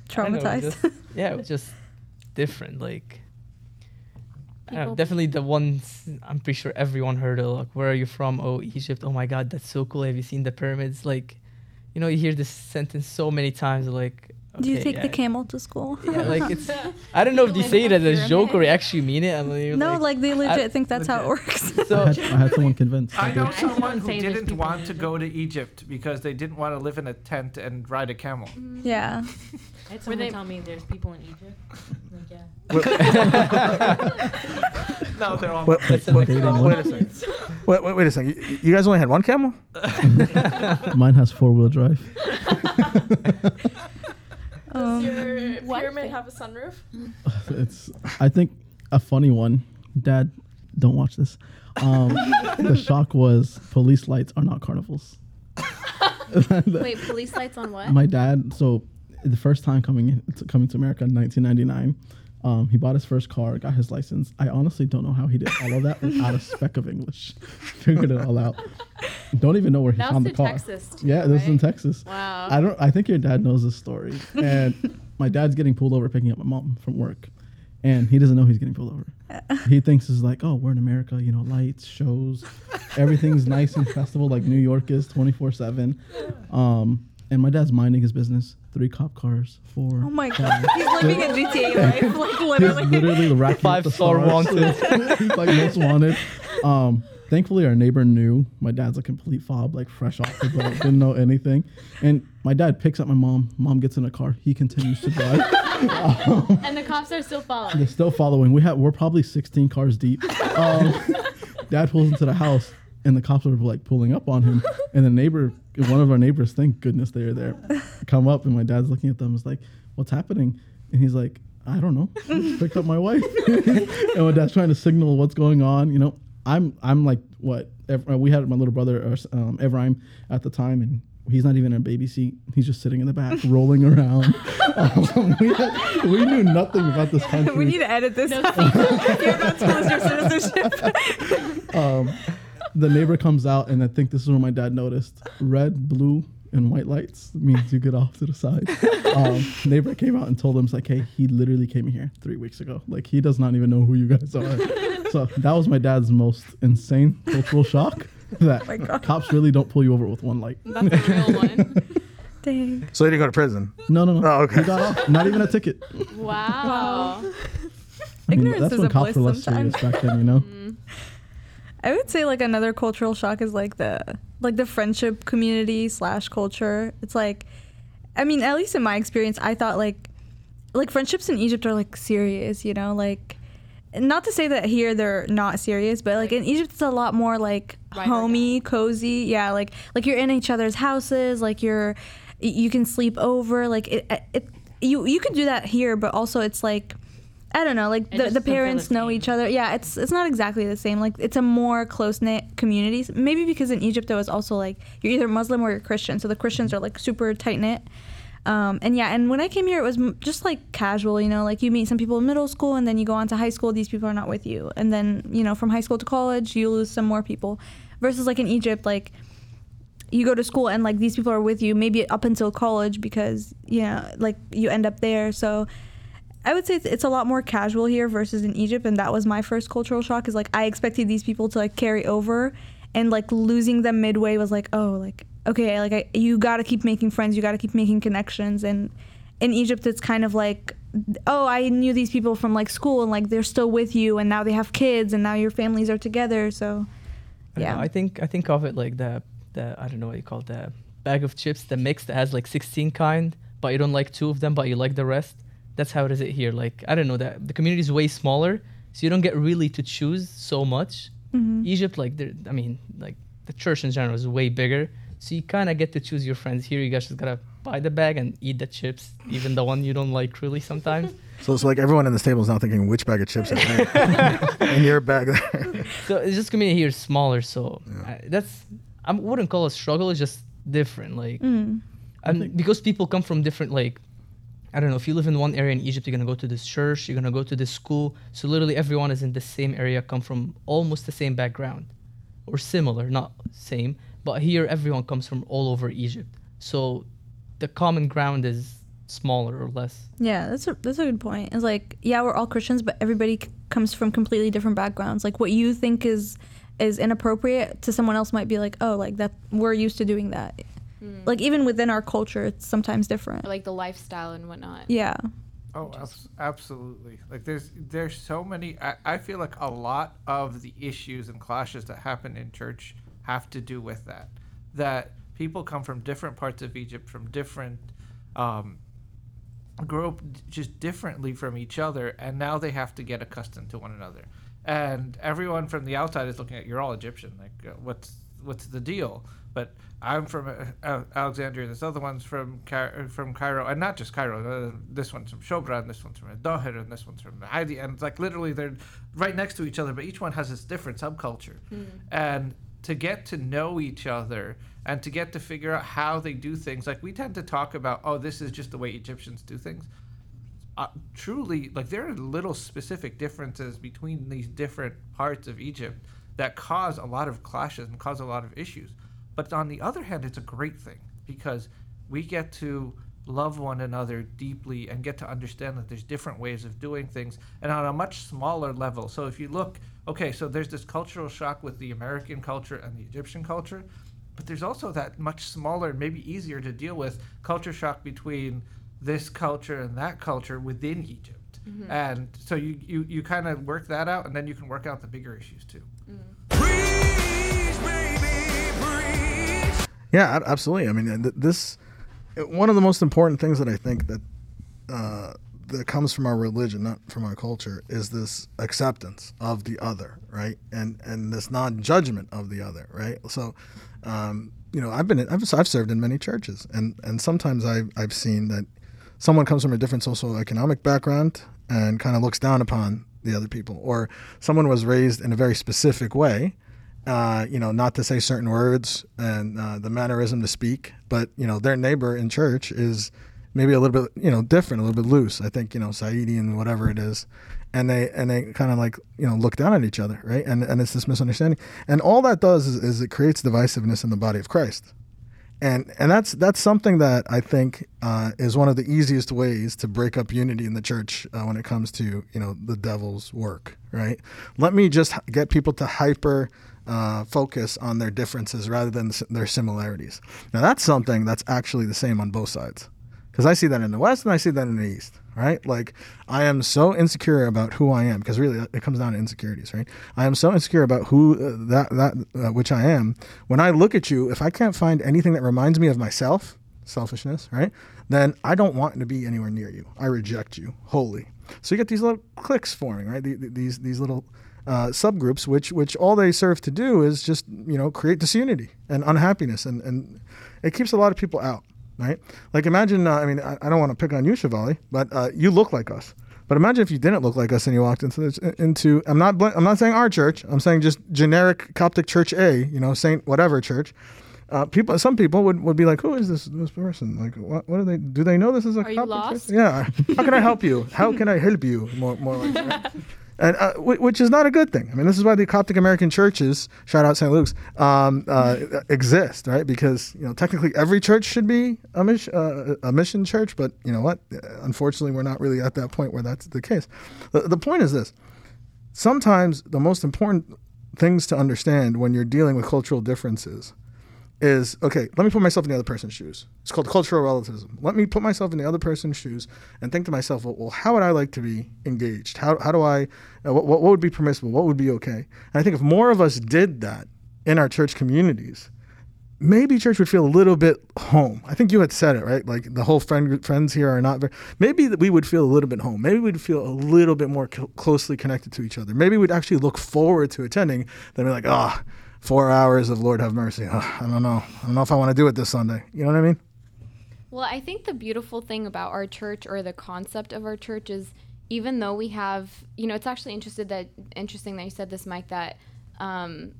Don't know, Traumatized. just- [LAUGHS] yeah, it was just different. Like, know, definitely the ones I'm pretty sure everyone heard of. Like, where are you from? Oh, Egypt. Oh my God, that's so cool. Have you seen the pyramids? Like, you know, you hear this sentence so many times. Like, Do you Okay, take the camel to school? Yeah, like [LAUGHS] it's. I don't know if they say it as a joke or they actually mean it. I mean, no, like, they legit I- think that's how it works. [LAUGHS] I so had, I had someone convinced. I I know someone who didn't want to go to Egypt because they didn't want to live in a tent and ride a camel. Mm. yeah. [LAUGHS] I had someone they- tell me there's people in Egypt. Like, yeah. No, they're all. Wait, wait, wait, Dating wait one. a second. Wait, wait, wait a second. You, you guys only had one camel? Mine has four wheel drive. Does Um, your [LAUGHS] What? pyramid have a sunroof? [LAUGHS] It's I think a funny one. Dad, don't watch this. Um, [LAUGHS] the shock was police lights are not carnivals. Wait, police lights on what? My dad. So the first time coming in, coming to America in 1999, um, he bought his first car, got his license. I honestly don't know how he did all of that without a speck of English. [LAUGHS] Figured it all out. Don't even know where he that found the car. Texas. Too, Yeah, this is in? Texas. Wow. I don't. I think your dad knows this story. [LAUGHS] And my dad's getting pulled over picking up my mom from work, and he doesn't know he's getting pulled over. [LAUGHS] He thinks it's like, oh, we're in America. You know, lights, shows, everything's nice and festival like New York is twenty four seven. And my dad's minding his business. Three cop cars, four. oh my god. He's living a GTA [LAUGHS] life. Like He's literally. literally the racking up Five the star stars. wanted. He's [LAUGHS] like most wanted. Um, thankfully, our neighbor knew my dad's a complete fob, like fresh off the boat, didn't know anything. And my dad picks up my mom. Mom gets in a car. He continues to drive. [LAUGHS] Um, and the cops are still following. they're still following. We have we're probably 16 cars deep. Um, dad pulls into the house, and the cops are like pulling up on him. And the neighbor, one of our neighbors, thank goodness they're there, [LAUGHS] come up, and my dad's looking at them. Is like, "What's happening?" And he's like, "I don't know. I [LAUGHS] picked up my wife." [LAUGHS] and my dad's trying to signal what's going on. You know, I'm I'm like what? Ev- uh, we had my little brother uh, um, Evrime at the time, and he's not even in a baby seat. He's just sitting in the back, rolling around. Um, we, had, we knew nothing about this country. we need to edit this out. You're about to lose your citizenship. um, the neighbor comes out, and I think this is when my dad noticed red, blue, and white lights means you get off to the side. [LAUGHS] Um, neighbor came out and told them, like, hey, he literally came here three weeks ago. Like, he does not even know who you guys are. [LAUGHS] so that was my dad's most insane cultural shock. That my God. cops really don't pull you over with one light. That's a real one. [LAUGHS] Dang. So you didn't go to prison? No, no, no. Oh, okay. He got off. Not even a ticket. Wow. I mean, Ignorance that's is when a cops bliss were less sometimes. serious back then, you know? I would say like another cultural shock is like the like the friendship community slash culture. It's like, I mean, at least in my experience, I thought like like friendships in Egypt are like serious, you know, like not to say that here they're not serious, but like in Egypt it's a lot more like homey, cozy. Yeah, like like you're in each other's houses, like you're you can sleep over, like it it you you can do that here, but also it's like I don't know, like the, the doesn't feel the parents know each other. Yeah, it's it's not exactly the same. Like it's a more close knit communities. Maybe because in Egypt there was also like you're either Muslim or you're Christian, so the Christians are like super tight knit. Um, and yeah, and when I came here, it was m- just like casual, you know, like you meet some people in middle school and then you go on to high school, these people are not with you. And then, you know, from high school to college, you lose some more people. Versus like in Egypt, like you go to school and like these people are with you maybe up until college because, you know, like you end up there. So I would say it's, it's a lot more casual here versus in Egypt. And that was my first cultural shock is like I expected these people to like carry over and like losing them midway was like, oh, like, okay, like I, you got to keep making friends, you got to keep making connections. And in Egypt, it's kind of like, oh, I knew these people from like school and like they're still with you and now they have kids and now your families are together. So, I know, yeah. I think I think of it like the the I don't know what you call it, the bag of chips, the mix that has like 16 kind, but you don't like two of them, but you like the rest. That's how it is it here. Like I don't know that the community is way smaller, so you don't get really to choose so much. Mhm. Egypt, like there, I mean, like the church in general is way bigger, so you kind of get to choose your friends. Here, you guys just gotta buy the bag and eat the chips, even the one you don't like really sometimes. So it's like everyone in this table is now thinking which bag of chips is [LAUGHS] there? in your bag there. [LAUGHS] so it's just community here is smaller, so I, that's I wouldn't call it a struggle. It's just different, like. Mm. and because people come from different like i don't know if you live in one area in egypt you're going to go to this church you're going to go to this school so literally everyone is in the same area come from almost the same background or similar not same but here everyone comes from all over egypt so the common ground is smaller or less Yeah, that's a that's a good point. It's like yeah, we're all Christians, but everybody c- comes from completely different backgrounds. Like what you think is is inappropriate to someone else might be like, oh, like that we're used to doing that. Like even within our culture, it's sometimes different. Or like the lifestyle and whatnot. Yeah. Oh, abs- absolutely. Like there's there's so many. I, I feel like a lot of the issues and clashes that happen in church have to do with that. That people come from different parts of Egypt, from different, um, grow up just differently from each other, and now they have to get accustomed to one another. And everyone from the outside is looking at you're all Egyptian. Like uh, what's what's the deal? But I'm from uh, Al- Alexandria. This other one's from Car- from Cairo, and not just Cairo. Uh, this one's from Shobra, and this one's from Dahir, and this one's from Heidi. And it's like literally they're right next to each other, but each one has its different subculture. And to get to know each other and to get to figure out how they do things, like we tend to talk about, oh, this is just the way Egyptians do things uh, truly like there are little specific differences between these different parts of Egypt that cause a lot of clashes and cause a lot of issues. But on the other hand, it's a great thing because we get to love one another deeply and get to understand that there's different ways of doing things and on a much smaller level. So if you look, okay, so there's this cultural shock with the American culture and the Egyptian culture, but there's also that much smaller, maybe easier to deal with culture shock between this culture and that culture within Egypt. Mm-hmm. And so you, you, you kind of work that out and then you can work out the bigger issues too. Mm. Yeah, absolutely. I mean, this one of the most important things that I think that uh, that comes from our religion, not from our culture, is this acceptance of the other, right? And and this non-judgment of the other, right? So, um, you know, I've been I've, I've served in many churches, and and sometimes I've I've seen that someone comes from a different socioeconomic background and kind of looks down upon the other people, or someone was raised in a very specific way, uh, you know, not to say certain words and uh, the mannerism to speak, but you know, their neighbor in church is maybe a little bit, you know, different, a little bit loose. I think you know, Saidi and whatever it is, and they and they kind of like you know look down at each other, right? And and it's this misunderstanding, and all that does is, is it creates divisiveness in the body of Christ and and that's that's something that I think uh, is one of the easiest ways to break up unity in the church uh, when it comes to you know the devil's work. Right? Let me just get people to hyper uh, focus on their differences rather than their similarities. Now that's something that's actually the same on both sides, because I see that in the West and I see that in the East. Right? Like I am so insecure about who I am because really it comes down to insecurities. Right? I am so insecure about who uh, that that uh, which I am. When I look at you, if I can't find anything that reminds me of myself, selfishness, right? Then I don't want to be anywhere near you. I reject you wholly. So you get these little cliques forming, right? The- the- These these little uh, subgroups, which which all they serve to do is just you know create disunity and unhappiness, and and it keeps a lot of people out, right? Like imagine, uh, I mean, I, I don't want to pick on you, Shivali, but uh, you look like us. But imagine if you didn't look like us and you walked into this, into I'm not bl- I'm not saying our church. I'm saying just generic Coptic Church A, you know, Saint whatever church. Uh, people, some people would, would be like, "Who is this this person? Like, what, what do they do? They know this is a Are you Coptic lost? church? Yeah. [LAUGHS] How can I help you? How can I help you? More more like that. [LAUGHS] And uh, which is not a good thing. I mean, this is why the Coptic American churches, shout out St. Luke's, um, uh, [LAUGHS] exist, right? Because you know technically every church should be a mission, uh, a mission church, but you know what? Unfortunately, we're not really at that point where that's the case. The, the point is this: sometimes the most important things to understand when you're dealing with cultural differences is okay, let me put myself in the other person's shoes. It's called cultural relativism. Let me put myself in the other person's shoes and think to myself, well, well how would I like to be engaged? How, how do I, uh, what, what would be permissible? What would be okay? And I think if more of us did that in our church communities, maybe church would feel a little bit home. I think you had said it, right? Like the whole friend friends here are not very, maybe we would feel a little bit home. Maybe we'd feel a little bit more co- closely connected to each other. Maybe we'd actually look forward to attending than be like, ah, four hours of Lord have mercy. I don't know. I don't know if I want to do it this Sunday. You know what I mean? Well, I think the beautiful thing about our church or the concept of our church is even though we have, you know, it's actually interested that interesting that you said this, Mike, that um,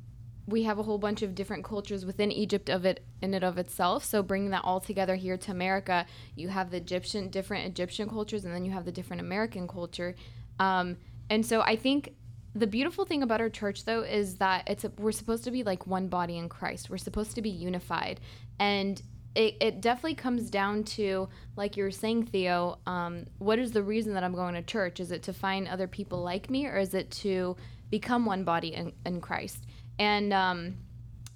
we have a whole bunch of different cultures within Egypt of it in it of itself. So bringing that all together here to America, you have the Egyptian different Egyptian cultures, and then you have the different American culture. Um, and so I think the beautiful thing about our church though is that it's a, we're supposed to be like one body in Christ. We're supposed to be unified, and it, it definitely comes down to like you were saying, Theo. Um, what is the reason that I'm going to church? Is it to find other people like me, or is it to become one body in, in Christ? And um,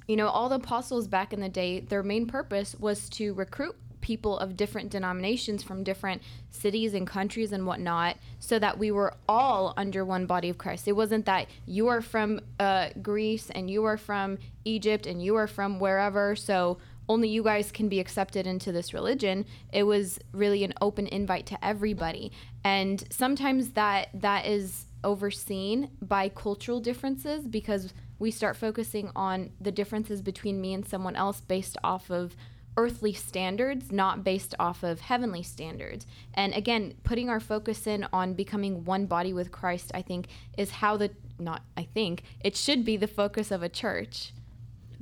you know, all the apostles back in the day, their main purpose was to recruit people of different denominations from different cities and countries and whatnot so that we were all under one body of Christ. It wasn't that you are from uh, Greece and you are from Egypt and you are from wherever, so only you guys can be accepted into this religion. It was really an open invite to everybody. And sometimes that that is overseen by cultural differences because we start focusing on the differences between me and someone else based off of earthly standards, not based off of heavenly standards. And again, putting our focus in on becoming one body with Christ, I think, is how the, not I think, it should be the focus of a church,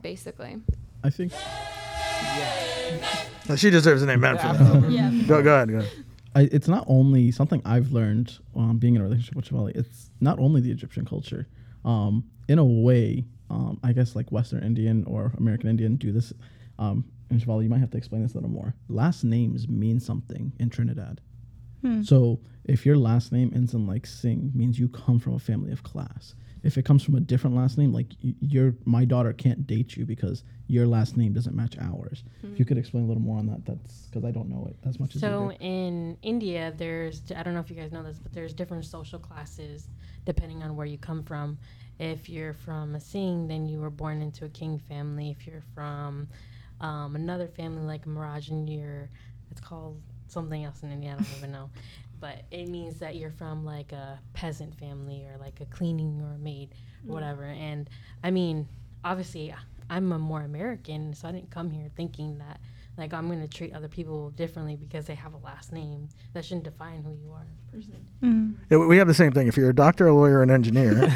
basically. I think Now, She deserves an amen for that. Yeah. Go, go ahead. Go ahead. I, it's not only something I've learned um, being in a relationship with Shivali. It's not only the Egyptian culture. Um, in a way, um, I guess like Western Indian or American Indian do this. Um, and Shivali, you might have to explain this a little more. Last names mean something in Trinidad. Hmm. So if your last name ends in like Singh, means you come from a family of class. If it comes from a different last name, like your my daughter can't date you because your last name doesn't match ours. If you hmm. could explain a little more on that, that's because I don't know it as much as So you do. in India, there's I don't know if you guys know this, but there's different social classes depending on where you come from. If you're from a Singh, then you were born into a king family. If you're from um, another family like Marajan, you're it's called something else in India. I don't even know, but it means that you're from like a peasant family or like a cleaning or a maid or whatever. And I mean, obviously, I'm a more American, so I didn't come here thinking that like I'm gonna treat other people differently because they have a last name. That shouldn't define who you are as a person. Mm. Yeah, we have the same thing. If you're a doctor, a lawyer, an engineer, [LAUGHS]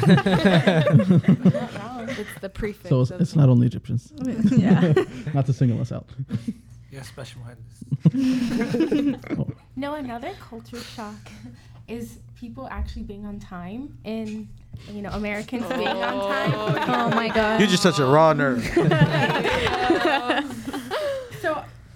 It's the prefix. So it's, it's not only Egyptians. [LAUGHS] yeah. [LAUGHS] not to single us out. Yeah, special witness. Oh. No, another culture shock is people actually being on time and you know Americans being on time. Oh, oh my god. You're just such a raw nerve.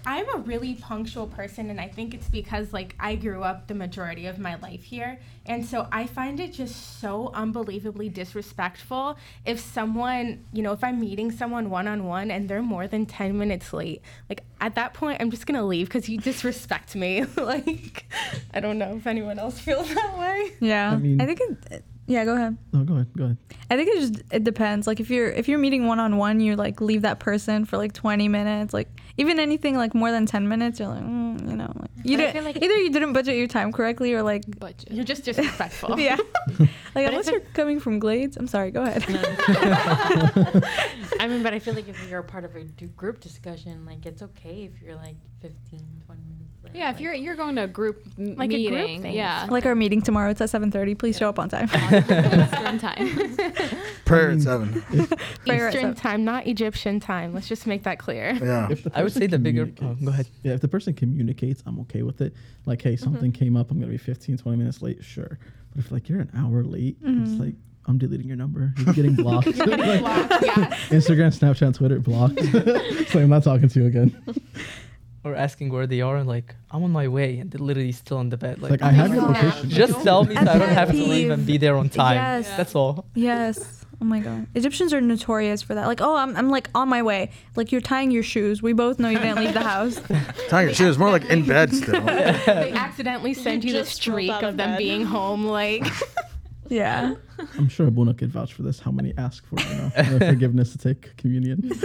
So I'm a really punctual person, and I think it's because like I grew up the majority of my life here, and so I find it just so unbelievably disrespectful if someone, you know, if I'm meeting someone one on one and they're more than ten minutes late. Like at that point, I'm just gonna leave because you disrespect me. [LAUGHS] like I don't know if anyone else feels that way. Yeah. I I, mean- think it, yeah, go ahead. No, go ahead. Go ahead. I think it just it depends. Like if you're if you're meeting one on one, you like leave that person for like 20 minutes. Like even anything like more than 10 minutes, you're like, mm, you know, like, you But didn't like- either you didn't budget your time correctly or like budget. You're just disrespectful. [LAUGHS] yeah. [LAUGHS] like unless you're coming from Glades, I'm sorry. Go ahead. [LAUGHS] I mean, but I feel like if you're a part of a group discussion, like it's okay if you're like 15, 20 minutes late. Yeah, if you're you're going to a group m- Like a group meeting, thing. yeah, like our meeting tomorrow, it's at 7:30. Please show up on time. [LAUGHS] Eastern time. [LAUGHS] Prayer at seven. [LAUGHS] Prayer at Eastern seven. time, not Egyptian time. Let's just make that clear. Yeah. If the I would person say the bigger. Oh, go ahead. Yeah, if the person communicates, I'm okay with it. Like, hey, mm-hmm. something came up, I'm gonna be 15, 20 minutes late, sure. But if like you're an hour late, it's mm-hmm. like I'm deleting your number. You're getting blocked. Like, Instagram, Snapchat, Twitter, blocked. so I'm not talking to you again. Or asking where they are, and like I'm on my way, and they're literally still on the bed. Like, Like I have your God. location. just tell me so I don't pet have to leave and be there on time. Yes. That's all. Yes. Oh my god. Egyptians are notorious for that. Like, oh, I'm, I'm like on my way. Like you're tying your shoes. We both know you didn't leave the house. [LAUGHS] Tying your shoes, more like in bed still. they accidentally send you, the streak of of them bed. being home. Like, [LAUGHS] Yeah. I'm sure Abuna could vouch for this. How many ask for you know [LAUGHS] forgiveness to take communion? [LAUGHS]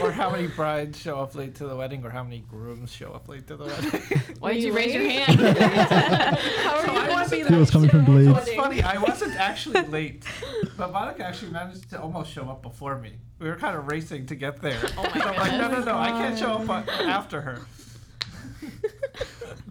or how many brides show up late to the wedding, or how many grooms show up late to the wedding. [LAUGHS] Why did you you raise your hand? How are So you I going to wasn't be He was coming from Glades. It's funny, I wasn't actually late, but Monica actually managed to almost show up before me. We were kind of racing to get there. Oh my so I'm like, no, no, goodness. no, I can't show up after her.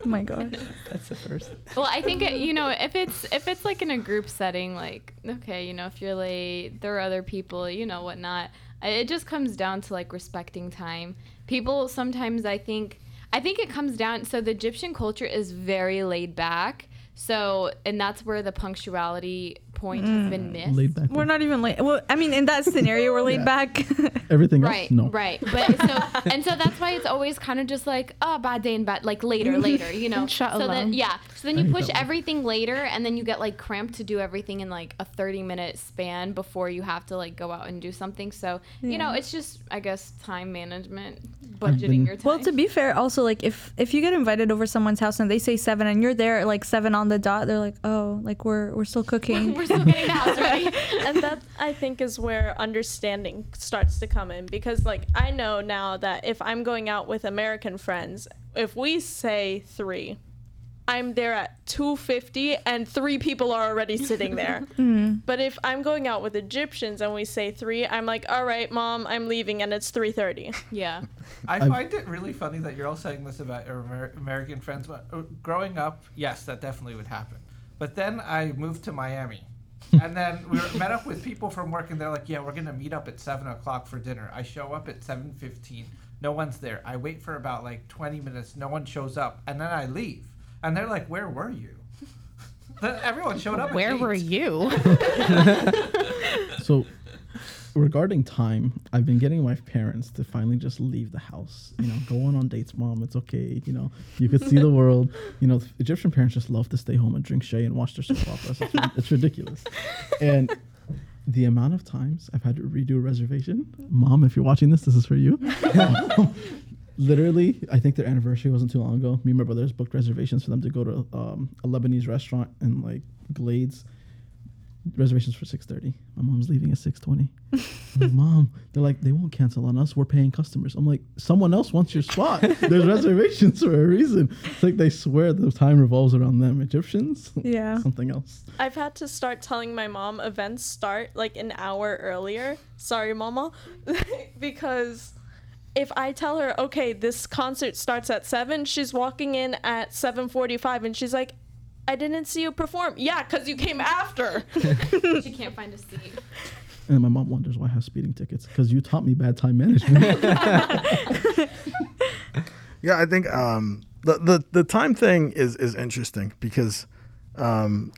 Oh my god. [LAUGHS] That's the first. well, I think it, you know if it's if it's like in a group setting, like okay, you know if you're late, there are other people, you know whatnot. I- It just comes down to like respecting time. People sometimes I think I think it comes down. So the Egyptian culture is very laid back. So and that's where the punctuality point has been mm. missed. Laid back. We're not even late. Well, I mean, in that [LAUGHS] scenario, we're laid Yeah. back. [LAUGHS] Everything Right, else? No. right. But so [LAUGHS] and so that's why it's always kind of just like oh bad day and bad like later, later, you know. Shut so then yeah. So then you push everything later and then you get like cramped to do everything in like a 30 minute span before you have to like go out and do something. So, you know, it's just I guess time management, budgeting been- your time. well, to be fair, also like if if you get invited over someone's house and they say seven and you're there at like seven on the dot, they're like, oh, like we're we're still cooking. We're still getting the [LAUGHS] house ready. and that I think is where understanding starts to come in because like I know now that if I'm going out with American friends, if we say 3, I'm there at 250 and 3 people are already sitting there. [LAUGHS] But if I'm going out with Egyptians and we say 3, I'm like, "All right, mom, I'm leaving and it's 3:30." [LAUGHS] yeah. I I've- find it really funny that you're all saying this about your Amer- American friends. But uh, growing up, yes, that definitely would happen. But then I moved to Miami, and then we were, met up with people from work, and they're like, "Yeah, we're gonna meet up at seven o'clock for dinner." I show up at seven fifteen. No one's there. I wait for about like twenty minutes. No one shows up, and then I leave. And they're like, "Where were you?" [LAUGHS] Everyone showed up. at Where were eight. you? [LAUGHS] [LAUGHS] So, regarding time, I've been getting my parents to finally just leave the house. You know, go on on dates, mom. It's okay. You know, you could see the [LAUGHS] world. You know, Egyptian parents just love to stay home and drink shay and watch their soap operas. It's, [LAUGHS] it's ridiculous. And the amount of times I've had to redo a reservation, mom, if you're watching this, this is for you. [LAUGHS] Literally, I think their anniversary wasn't too long ago. Me and my brothers booked reservations for them to go to um, a Lebanese restaurant in like Glades reservations for 6.30 my mom's leaving at 6.20 like, mom they're like they won't cancel on us. We're paying customers. I'm like someone else wants your spot. [LAUGHS] There's reservations for a reason. It's like they swear the time revolves around them. Egyptians? Yeah. something else. I've had to start telling my mom events start like an hour earlier. Sorry, mama. [LAUGHS] because if I tell her, "Okay, this concert starts at 7," she's walking in at 7:45 and she's like, "I didn't see you perform." Yeah, cuz you came after. [LAUGHS] she can't find a seat. and my mom wonders why i have speeding tickets because you taught me bad time management [LAUGHS] Yeah, I think um, the, the the time thing is is interesting because um,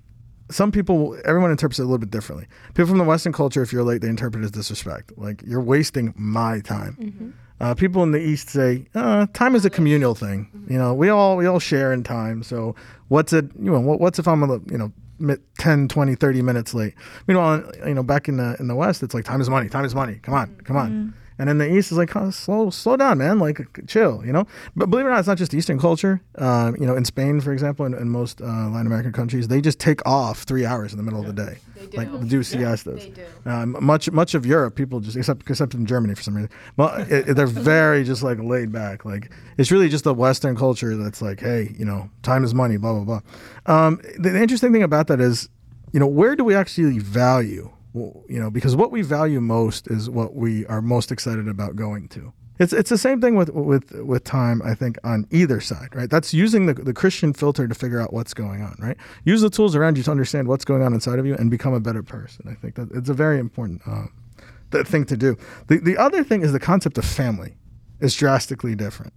some people, everyone interprets it a little bit differently. People from the Western culture, if you're late, they interpret it as disrespect. Like you're wasting my time. Uh, people in the East say uh, time is a communal thing. You know, we all we all share in time. So what's it? You know, what, what's if I'm a you know mi- 10, 20, 30 minutes late? Meanwhile, you know, back in the in the West, it's like time is money. Time is money. Come on, come on. And in the East, is like, oh, slow, slow down, man. Like, chill, you know. But believe it or not, it's not just Eastern culture. Uh, you know, in Spain, for example, and in most uh, Latin American countries, they just take off three hours in the middle of the day, They do. like do siestas. They do. Um, much much of Europe, people just except except in Germany for some reason. Well, it- they're [LAUGHS] very just like laid back. Like it's really just the Western culture that's like, hey, you know, time is money, blah blah blah. Um, the, the interesting thing about that is, you know, where do we actually value? You know, because what we value most is what we are most excited about going to. It's it's the same thing with with with time. I think on either side, right? That's using the the Christian filter to figure out what's going on, right? Use the tools around you to understand what's going on inside of you and become a better person. I think that it's a very important uh, thing to do. The the other thing is the concept of family is drastically different.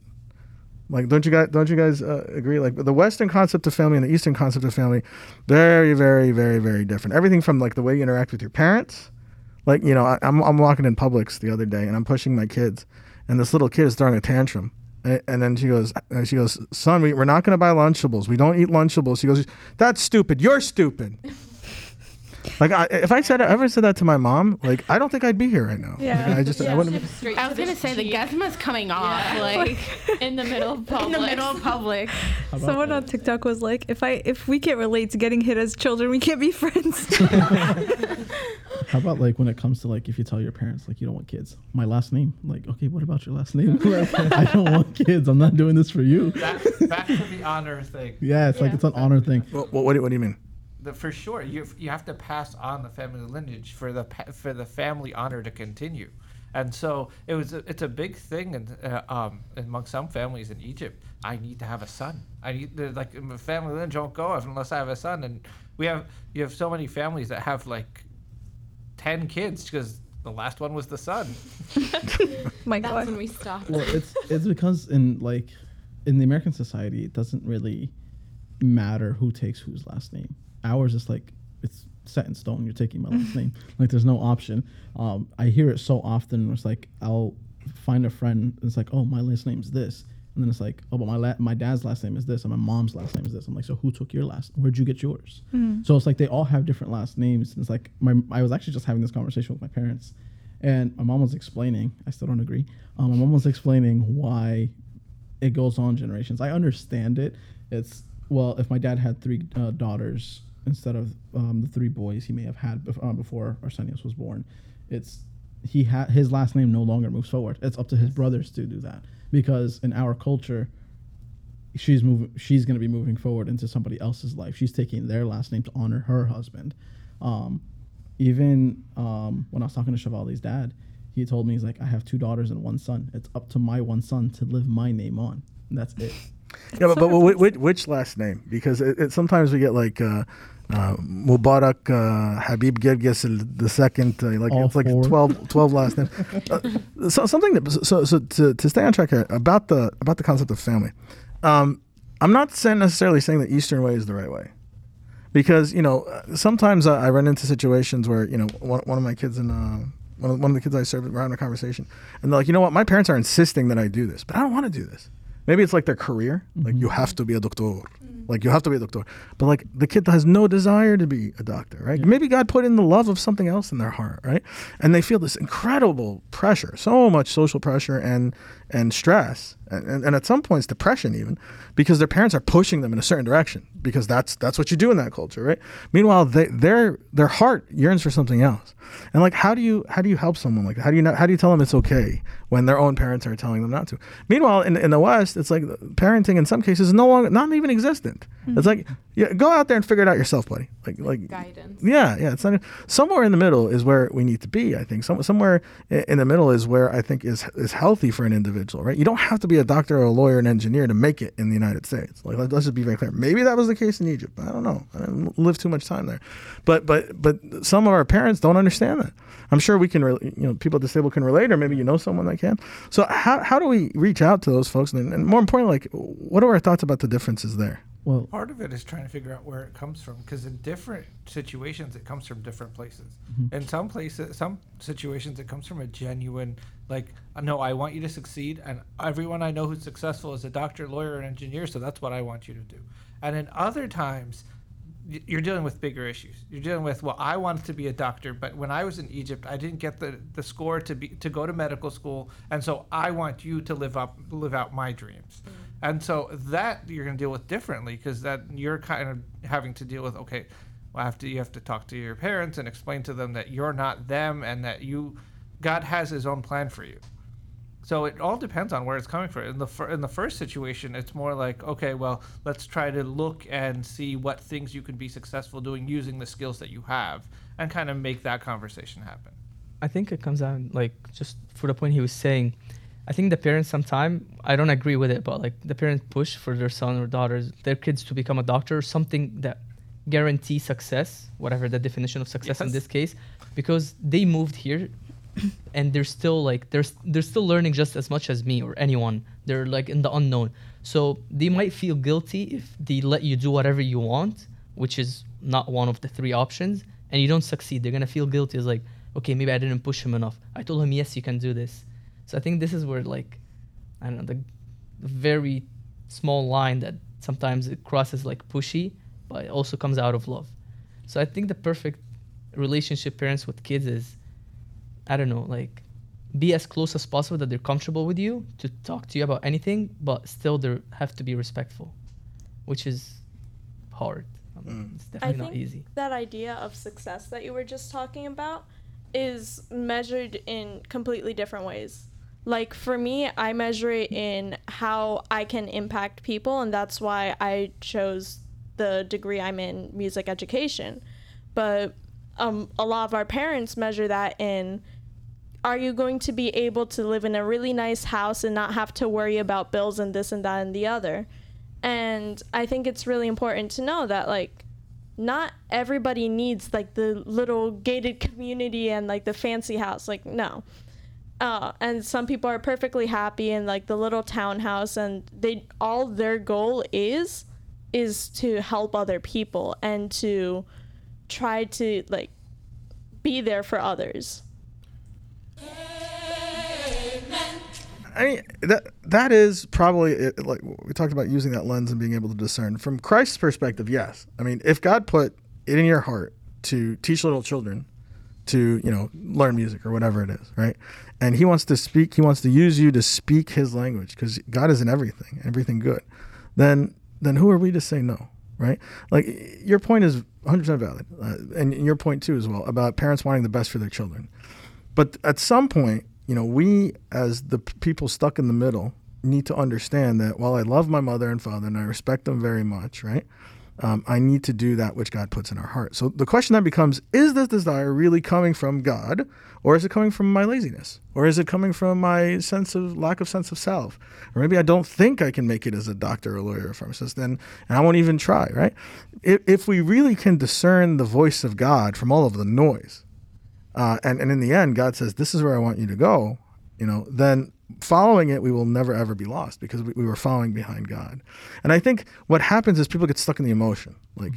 Like, don't you guys don't you guys uh, agree? Like the Western concept of family and the Eastern concept of family, very very very very different. Everything from like the way you interact with your parents. Like you know, I, I'm I'm walking in Publix the other day and I'm pushing my kids, and this little kid is throwing a tantrum. A- And then she goes, uh, she goes, son, we, we're not going to buy Lunchables. We don't eat Lunchables. She goes, that's stupid. You're stupid. Like, I, if I said, ever said that to my mom, like, I don't think I'd be here right now. Yeah. Like, I just, I wouldn't. Have, Straight I was gonna say the cheek Gesma's coming off Yeah. like in the middle of Publix. [LAUGHS] in the middle of Publix. Someone that? on TikTok was like, "If I if we can't relate to getting hit as children, we can't be friends." [LAUGHS] [LAUGHS] How about like when it comes to like if you tell your parents like you don't want kids, my last name, like okay, what about your last name? I don't want kids. I'm not doing this for you. Back, back to the honor thing. Yeah, it's like it's an honor thing. what, what, do, what do you mean? The, for sure, you you have to pass on the family lineage for the for the family honor to continue, and so it was a, it's a big thing in, uh, um, among some families in Egypt. I need to have a son. I need the, like my family lineage won't go off unless I have a son, and we have you have so many families that have like ten kids because the last one was the son. [LAUGHS] My That's God. when we stopped. Well, it's it's because in like in the American society, it doesn't really matter who takes whose last name. Ours is like it's set in stone. You're taking my last name. [LAUGHS] Like there's no option. Um, I hear it so often. It's like I'll find a friend. And it's like, oh, my last name's this, and then it's like, oh, but my la- my dad's last name is this, and my mom's last name is this. I'm like, so who took your last? Where'd you get yours? So it's like they all have different last names. And it's like my I was actually just having this conversation with my parents, and my mom was explaining. I still don't agree. Um, my mom was explaining why it goes on generations. I understand it. It's well, if my dad had three uh, daughters instead of um, the three boys he may have had bef- uh, before Arsenius was born, it's he had his last name no longer moves forward. It's up to his brothers to do that because in our culture, she's moving. She's going to be moving forward into somebody else's life. She's taking their last name to honor her husband. Um, even um, when I was talking to Shivali's dad, he told me he's like, I have two daughters and one son. It's up to my one son to live my name on. And that's it. Yeah, but, but which, which, which last name? Because it, it, sometimes we get like uh, uh, Mubarak uh, Habib Gerges the second, uh, like All it's like four. 12, 12 last names. [LAUGHS] Uh, so something that so, so to, to stay on track here about the about the concept of family. Um, I'm not saying necessarily saying the Eastern way is the right way, because you know sometimes I, I run into situations where you know one, one of my kids in uh, one of, one of the kids I serve we're having a conversation and they're like you know what my parents are insisting that I do this, but I don't want to do this. Maybe it's like their career, like you mm-hmm. have to be a doctor, like you have to be a doctor. But like the kid has no desire to be a doctor, right? Maybe God put in the love of something else in their heart, right? And they feel this incredible pressure, so much social pressure and and stress, and, and, and at some points depression even, because their parents are pushing them in a certain direction because that's that's what you do in that culture, right? Meanwhile, they their their heart yearns for something else, and like how do you how do you help someone like that? How do you not, how do you tell them it's okay when their own parents are telling them not to? Meanwhile, in in the West, it's like parenting in some cases is no longer not even existent. It's hmm. like yeah, go out there and figure it out yourself, buddy. Like like Guidance. yeah, yeah. It's not somewhere in the middle is where we need to be. I think Some, somewhere in the middle is where I think is is healthy for an individual. Right? You don't have to be a doctor or a lawyer, or an engineer to make it in the United States. Like let, us just be very clear. Maybe that was the case in Egypt. I don't know. I didn't live too much time there, but but but some of our parents don't understand that. I'm sure we can, re- you know, people disabled can relate, or maybe you know someone that can. So how how do we reach out to those folks, and, and more importantly, like what are our thoughts about the differences there? Well, Part of it is trying to figure out where it comes from, because in different situations, it comes from different places. In some places, some situations, it comes from a genuine, like, uh, no, I want you to succeed, and everyone I know who's successful is a doctor, lawyer, and engineer, so that's what I want you to do. And in other times, y- you're dealing with bigger issues. You're dealing with, well, I wanted to be a doctor, but when I was in Egypt, I didn't get the, the score to be to go to medical school, and so I want you to live up live out my dreams. Mm-hmm. And so that you're going to deal with differently because that you're kind of having to deal with okay, well, have to you have to talk to your parents and explain to them that you're not them and that you God has His own plan for you. So it all depends on where it's coming from. In the fir- in the first situation, it's more like okay, well, let's try to look and see what things you can be successful doing using the skills that you have, and kind of make that conversation happen. I think it comes down like just for the point he was saying. I think the parents sometimes I don't agree with it, but like the parents push for their son or daughters, their kids to become a doctor, something that guarantee success, whatever the definition of success in this case, because they moved here and they're still like they're they're still learning just as much as me or anyone. They're like in the unknown. So they might feel guilty if they let you do whatever you want, which is not one of the three options, and you don't succeed. They're gonna feel guilty as like, okay, maybe I didn't push him enough. I told him yes, you can do this. So I think this is where like I don't know the, the very small line that sometimes it crosses like pushy, but it also comes out of love. So I think the perfect relationship parents with kids is I don't know, like be as close as possible that they're comfortable with you to talk to you about anything, but still they have to be respectful, which is hard. Um, It's I definitely not think easy. that idea of success that you were just talking about is measured in completely different ways. Like for me, I measure it in how I can impact people, and that's why I chose the degree I'm in, music education. But um, a lot of our parents measure that in are you going to be able to live in a really nice house and not have to worry about bills and this and that and the other? And I think it's really important to know that like not everybody needs like the little gated community and like the fancy house. Like no. Uh, and some people are perfectly happy in like the little townhouse and they all their goal is is to help other people and to try to like be there for others. I mean that that is probably it, like we talked about using that lens and being able to discern from Christ's perspective. Yes, I mean if God put it in your heart to teach little children to you know learn music or whatever it is, right? And He wants to speak, He wants to use you to speak His language because God is in everything, everything good. Then then who are we to say no, right? Like your point is 100% valid, uh, and your point too as well about parents wanting the best for their children. But at some point, you know, we as the people stuck in the middle need to understand that while I love my mother and father and I respect them very much, right? Um, I need to do that which God puts in our heart. So the question then becomes: Is this desire really coming from God, or is it coming from my laziness, or is it coming from my sense of lack of sense of self, or maybe I don't think I can make it as a doctor, or lawyer, or pharmacist, then and I won't even try, right? If, if we really can discern the voice of God from all of the noise, uh, and, and in the end, God says, This is where I want you to go, you know, then following it, we will never ever be lost because we, we were following behind God. And I think what happens is people get stuck in the emotion. Like,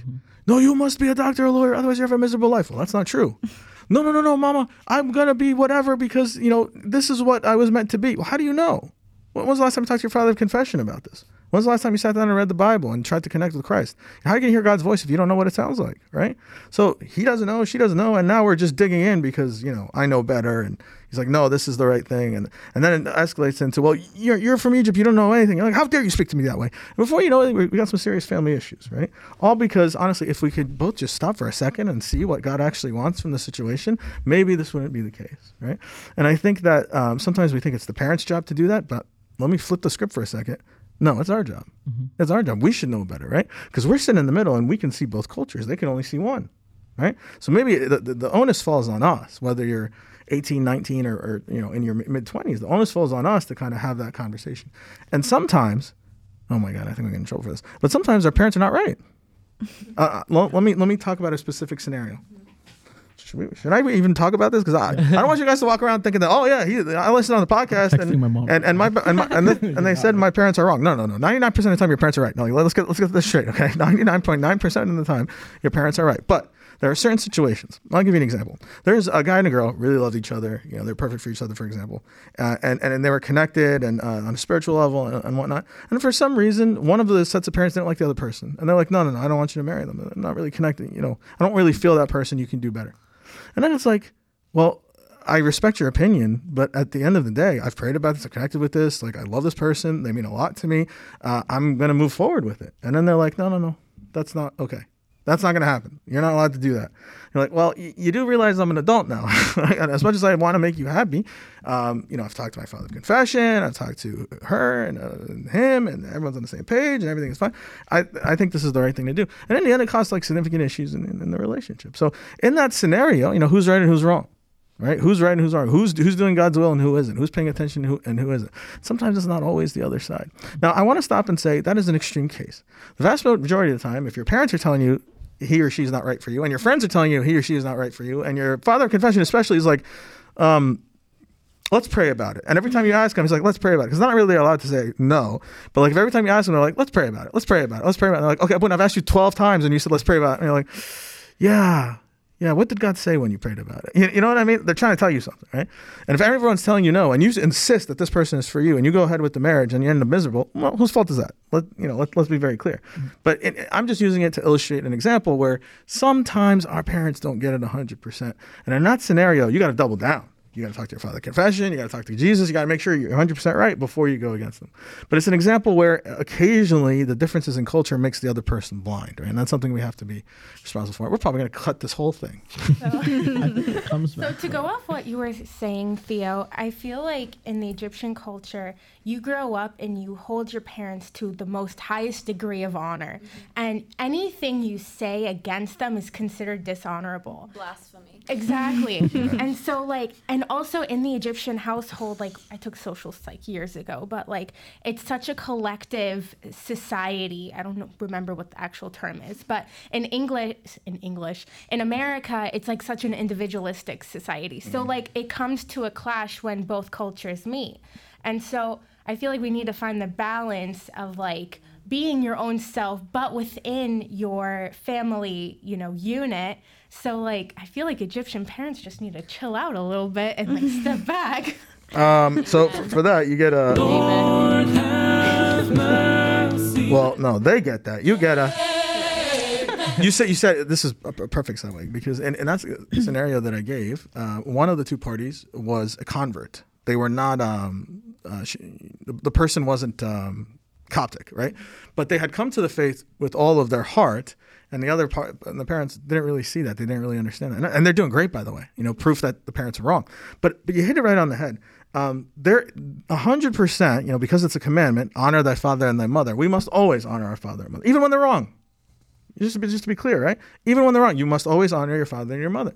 no, you must be a doctor or a lawyer, otherwise you have a miserable life. Well, that's not true. [LAUGHS] no, no, no, no, mama, I'm going to be whatever because, you know, this is what I was meant to be. Well, how do you know? When was the last time you talked to your father of confession about this? When's the last time you sat down and read the Bible and tried to connect with Christ? How are you hear God's voice if you don't know what it sounds like, right? So he doesn't know, she doesn't know, and now we're just digging in because, you know, I know better. And he's like, no, this is the right thing. And and then it escalates into, well, you're, you're from Egypt, you don't know anything. You're like, how dare you speak to me that way? And before you know it, we we got some serious family issues, right? All because, honestly, if we could both just stop for a second and see what God actually wants from the situation, maybe this wouldn't be the case, right? And I think that um, sometimes we think it's the parent's job to do that, but let me flip the script for a second. No, it's our job. It's our job. We should know better, right? Because we're sitting in the middle and we can see both cultures. They can only see one, right? So maybe the, the, the onus falls on us, whether you're 18, 19, or, or you know in your mid 20s. The onus falls on us to kind of have that conversation. And sometimes, oh my God, I think we get in trouble for this. But sometimes our parents are not right. [LAUGHS] Uh, let, let me let me talk about a specific scenario. Should, we, should I even talk about this? Because I, I don't want you guys to walk around thinking that oh yeah he, I listened on the podcast and my mom. and and my and, my, and, they, [LAUGHS] and they said my parents are wrong. No no no. Ninety nine percent of the time your parents are right. No let's get let's get this straight. Okay, [LAUGHS] ninety nine point nine percent of the time your parents are right. But there are certain situations. I'll give you an example. There's a guy and a girl really loved each other. You know they're perfect for each other. For example, uh, and, and and they were connected and uh, on a spiritual level and, and whatnot. And for some reason, one of the sets of parents didn't like the other person, and they're like, no no no, I don't want you to marry them. They're not really connected. You know, I don't really feel that person. You can do better. And then it's like, well, I respect your opinion, but at the end of the day, I've prayed about this, I've connected with this. Like, I love this person. They mean a lot to me. Uh, I'm going to move forward with it. And then they're like, no, no, no, that's not okay. That's not going to happen. You're not allowed to do that. You're like, well, y- you do realize I'm an adult now. [LAUGHS] as much as I want to make you happy, um, you know, I've talked to my father confession. I've talked to her and, uh, and him, and everyone's on the same page, and everything is fine. I, I think this is the right thing to do. And in the end, it caused like significant issues in, in, in the relationship. So in that scenario, you know, who's right and who's wrong? Right? Who's right and who's wrong? Who's who's doing God's will and who isn't? Who's paying attention and who, and who isn't? Sometimes it's not always the other side. Now, I want to stop and say that is an extreme case. The vast majority of the time, if your parents are telling you he or she's not right for you, and your friends are telling you he or she is not right for you, and your father of confession especially is like, um, let's pray about it. And every time you ask him, he's like, let's pray about it. Because not really allowed to say no. But like if every time you ask him, they're like, let's pray about it. Let's pray about it. Let's pray about it. They're like, okay, but I've asked you 12 times and you said, let's pray about it. And you're like, yeah. Yeah, what did God say when you prayed about it? You, you know what I mean? They're trying to tell you something, right? And if everyone's telling you no, and you insist that this person is for you, and you go ahead with the marriage, and you end up miserable, well, whose fault is that? Let you know. Let, let's be very clear. Mm-hmm. But it, I'm just using it to illustrate an example where sometimes our parents don't get it 100, percent and in that scenario, you got to double down. You got to talk to your father confession. You got to talk to Jesus. You got to make sure you're 100% right before you go against them. But it's an example where occasionally the differences in culture makes the other person blind, right? And that's something we have to be responsible for. We're probably going to cut this whole thing. [LAUGHS] [LAUGHS] it comes So to go off what you were saying, Theo, I feel like in the Egyptian culture, you grow up and you hold your parents to the most highest degree of honor, mm-hmm. and anything you say against them is considered dishonorable. Blasphemy. Exactly. [LAUGHS] and so like and also in the Egyptian household like I took social psych years ago, but like it's such a collective society. I don't know, remember what the actual term is, but in English in English, in America, it's like such an individualistic society. So mm-hmm. like it comes to a clash when both cultures meet. And so I feel like we need to find the balance of like being your own self, but within your family, you know, unit. So like I feel like Egyptian parents just need to chill out a little bit and like [LAUGHS] step back. Um, so f- for that, you get a. Well, no, they get that. You get a. [LAUGHS] You said you said this is a p- perfect segue because and, and that's a scenario that I gave. Uh, one of the two parties was a convert. They were not. Um, uh, sh the, the person wasn't um, Coptic, right? But they had come to the faith with all of their heart, and the other part, and the parents didn't really see that. They didn't really understand that, and, and they're doing great, by the way. You know, proof that the parents are wrong. But but you hit it right on the head. Um, they're hundred percent. You know, because it's a commandment: honor thy father and thy mother. We must always honor our father and mother, even when they're wrong. Just to be, just to be clear, right? Even when they're wrong, you must always honor your father and your mother.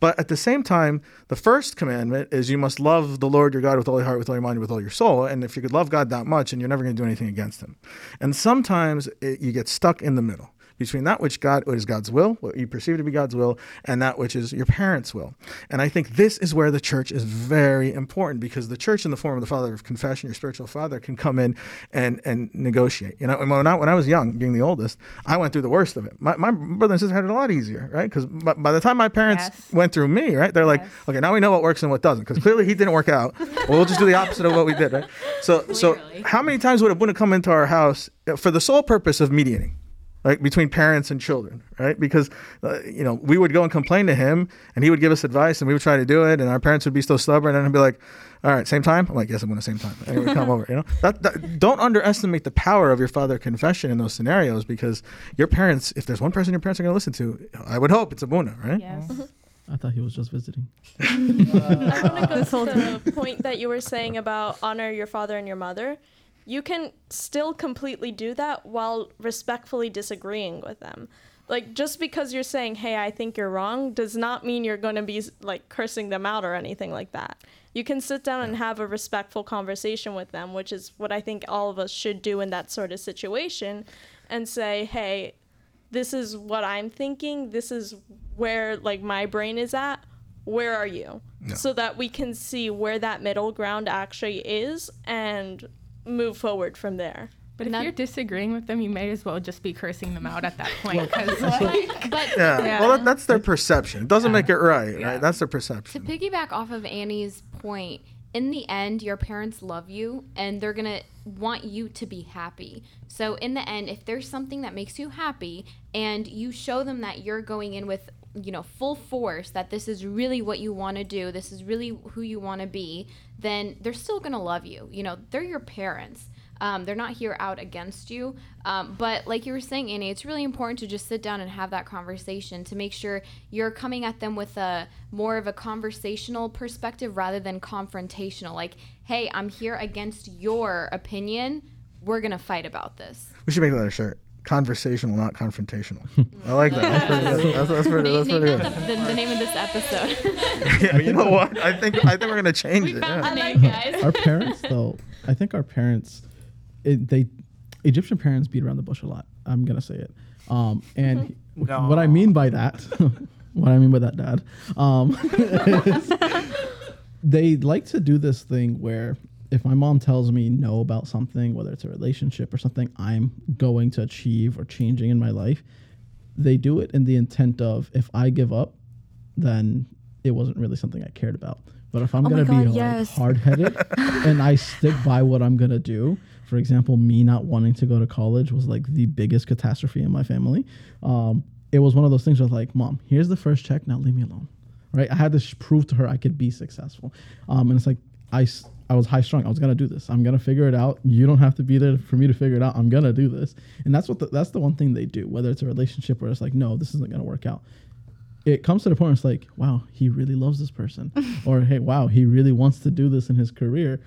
But at the same time, the first commandment is you must love the Lord your God with all your heart, with all your mind, with all your soul. And if you could love God that much, and you're never going to do anything against Him. And sometimes it, you get stuck in the middle between that which God what is God's will, what you perceive to be God's will, and that which is your parents' will. And I think this is where the church is very important because the church, in the form of the Father of confession, your spiritual father, can come in and and negotiate. You know, when I, when I was young, being the oldest, I went through the worst of it. My, my brother and sister had it a lot easier, right? Because by, by the time my parents Yes. went through me, right, they're like, Yes. okay, now we know what works and what doesn't. Because clearly he didn't work out. well, we'll just do the opposite of what we did, right? So so how many times would Abuna come into our house for the sole purpose of mediating? Right between parents and children right because uh, you know we would go and complain to him and he would give us advice and we would try to do it and our parents would be so stubborn and he'd be like all right same time i'm like yes i'm going to same time and he would come over you know [LAUGHS] that, that, don't underestimate the power of your father confession in those scenarios because your parents if there's one person your parents are going to listen to i would hope it's abuna right Yes. I thought he was just visiting. [LAUGHS] I want to go [LAUGHS] to the point that you were saying about honor your father and your mother. You can still completely do that while respectfully disagreeing with them. Like just because you're saying, "Hey, I think you're wrong," does not mean you're going to be like cursing them out or anything like that. You can sit down and have a respectful conversation with them, which is what I think all of us should do in that sort of situation, and say, "Hey, this is what I'm thinking. This is where like my brain is at. Where are you? So that we can see where that middle ground actually is and move forward from there. But if Not- you're disagreeing with them, you may as well just be cursing them out at that [LAUGHS] point. 'cause, [LAUGHS] like, But yeah, Yeah. well that, that's their perception it doesn't make it right right that's their perception. to piggyback off of Annie's point, in the end, your parents love you and they're going to want you to be happy. So, in the end, if there's something that makes you happy and you show them that you're going in with, you know, full force, that this is really what you want to do, this is really who you want to be, then they're still going to love you. You know, they're your parents. Um, they're not here out against you. Um, but like you were saying, Annie, it's really important to just sit down and have that conversation to make sure you're coming at them with a more of a conversational perspective rather than confrontational. Like, hey, I'm here against your opinion. We're gonna fight about this. we should make another shirt conversational not confrontational. I like that. That's pretty good. That's, that's pretty, that's pretty good. The, the, the name of this episode. [LAUGHS] yeah, you know what? I think i think we're gonna change we it. found yeah. the name, guys. our parents though i think our parents it, they egyptian parents beat around the bush a lot. I'm gonna say it. Um, and No. what i mean by that [LAUGHS] what i mean by that dad um, [LAUGHS] is they like to do this thing where if my mom tells me no about something whether it's a relationship or something i'm going to achieve or changing in my life they do it in the intent of if i give up then it wasn't really something i cared about. But if i'm Oh gonna be God, like hard-headed [LAUGHS] and i stick by what i'm gonna do for example me not wanting to go to college was like the biggest catastrophe in my family. Um, it was one of those things where like mom here's the first check now leave me alone. Right? I had to sh- prove to her i could be successful. Um, and it's like I, I was high strung. I was gonna do this. I'm gonna figure it out. You don't have to be there for me to figure it out. I'm gonna do this. And that's what the, that's the one thing they do whether it's a relationship where it's like no this isn't gonna work out. It comes to the point where it's like, wow, he really loves this person, [LAUGHS] or hey, wow, he really wants to do this in his career,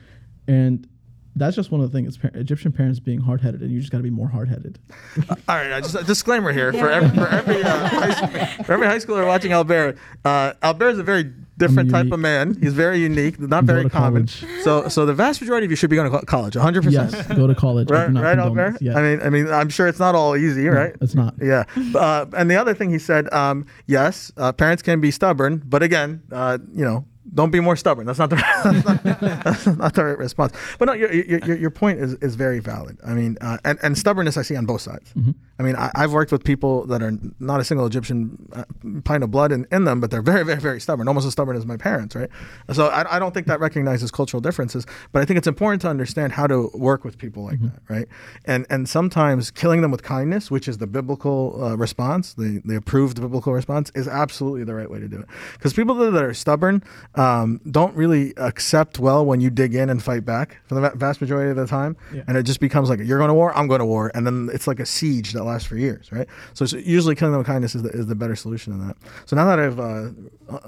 and that's just one of the things. Par- Egyptian parents being hard headed, and you just got to be more hard headed. [LAUGHS] All right, uh, just a disclaimer here for every for every, uh, high, school, for every high schooler watching Albier. Uh, Albier is a very different type of man. He's very unique, not very common. college. So, so the vast majority of you should be going to co- college, 100. percent Yes, percent go to college. I Right, do not right, Albier. this. Yeah, I mean, I mean, I'm sure it's not all easy, No, right? It's not. Yeah. Uh, and the other thing he said, um, yes, uh, parents can be stubborn, but again, uh, you know, don't be more stubborn. That's not the [LAUGHS] [LAUGHS] that's not the right response. But no, your your, your, your point is, is very valid. I mean, uh, and and stubbornness I see on both sides. Mhm. I mean, I, I've worked with people that are not a single Egyptian uh, pint of blood in, in them, but they're very, very, very stubborn, almost as stubborn as my parents, right? So I, I don't think that recognizes cultural differences, but I think it's important to understand how to work with people like that, right? And and sometimes killing them with kindness, which is the biblical uh, response, the, the approved biblical response, is absolutely the right way to do it. Because people that are stubborn um, don't really accept well when you dig in and fight back for the vast majority of the time, Yeah. and it just becomes like you're going to war, I'm going to war, and then it's like a siege that lasts for years, right? So it's usually killing them with kindness is the, is the better solution than that. So now that I've uh,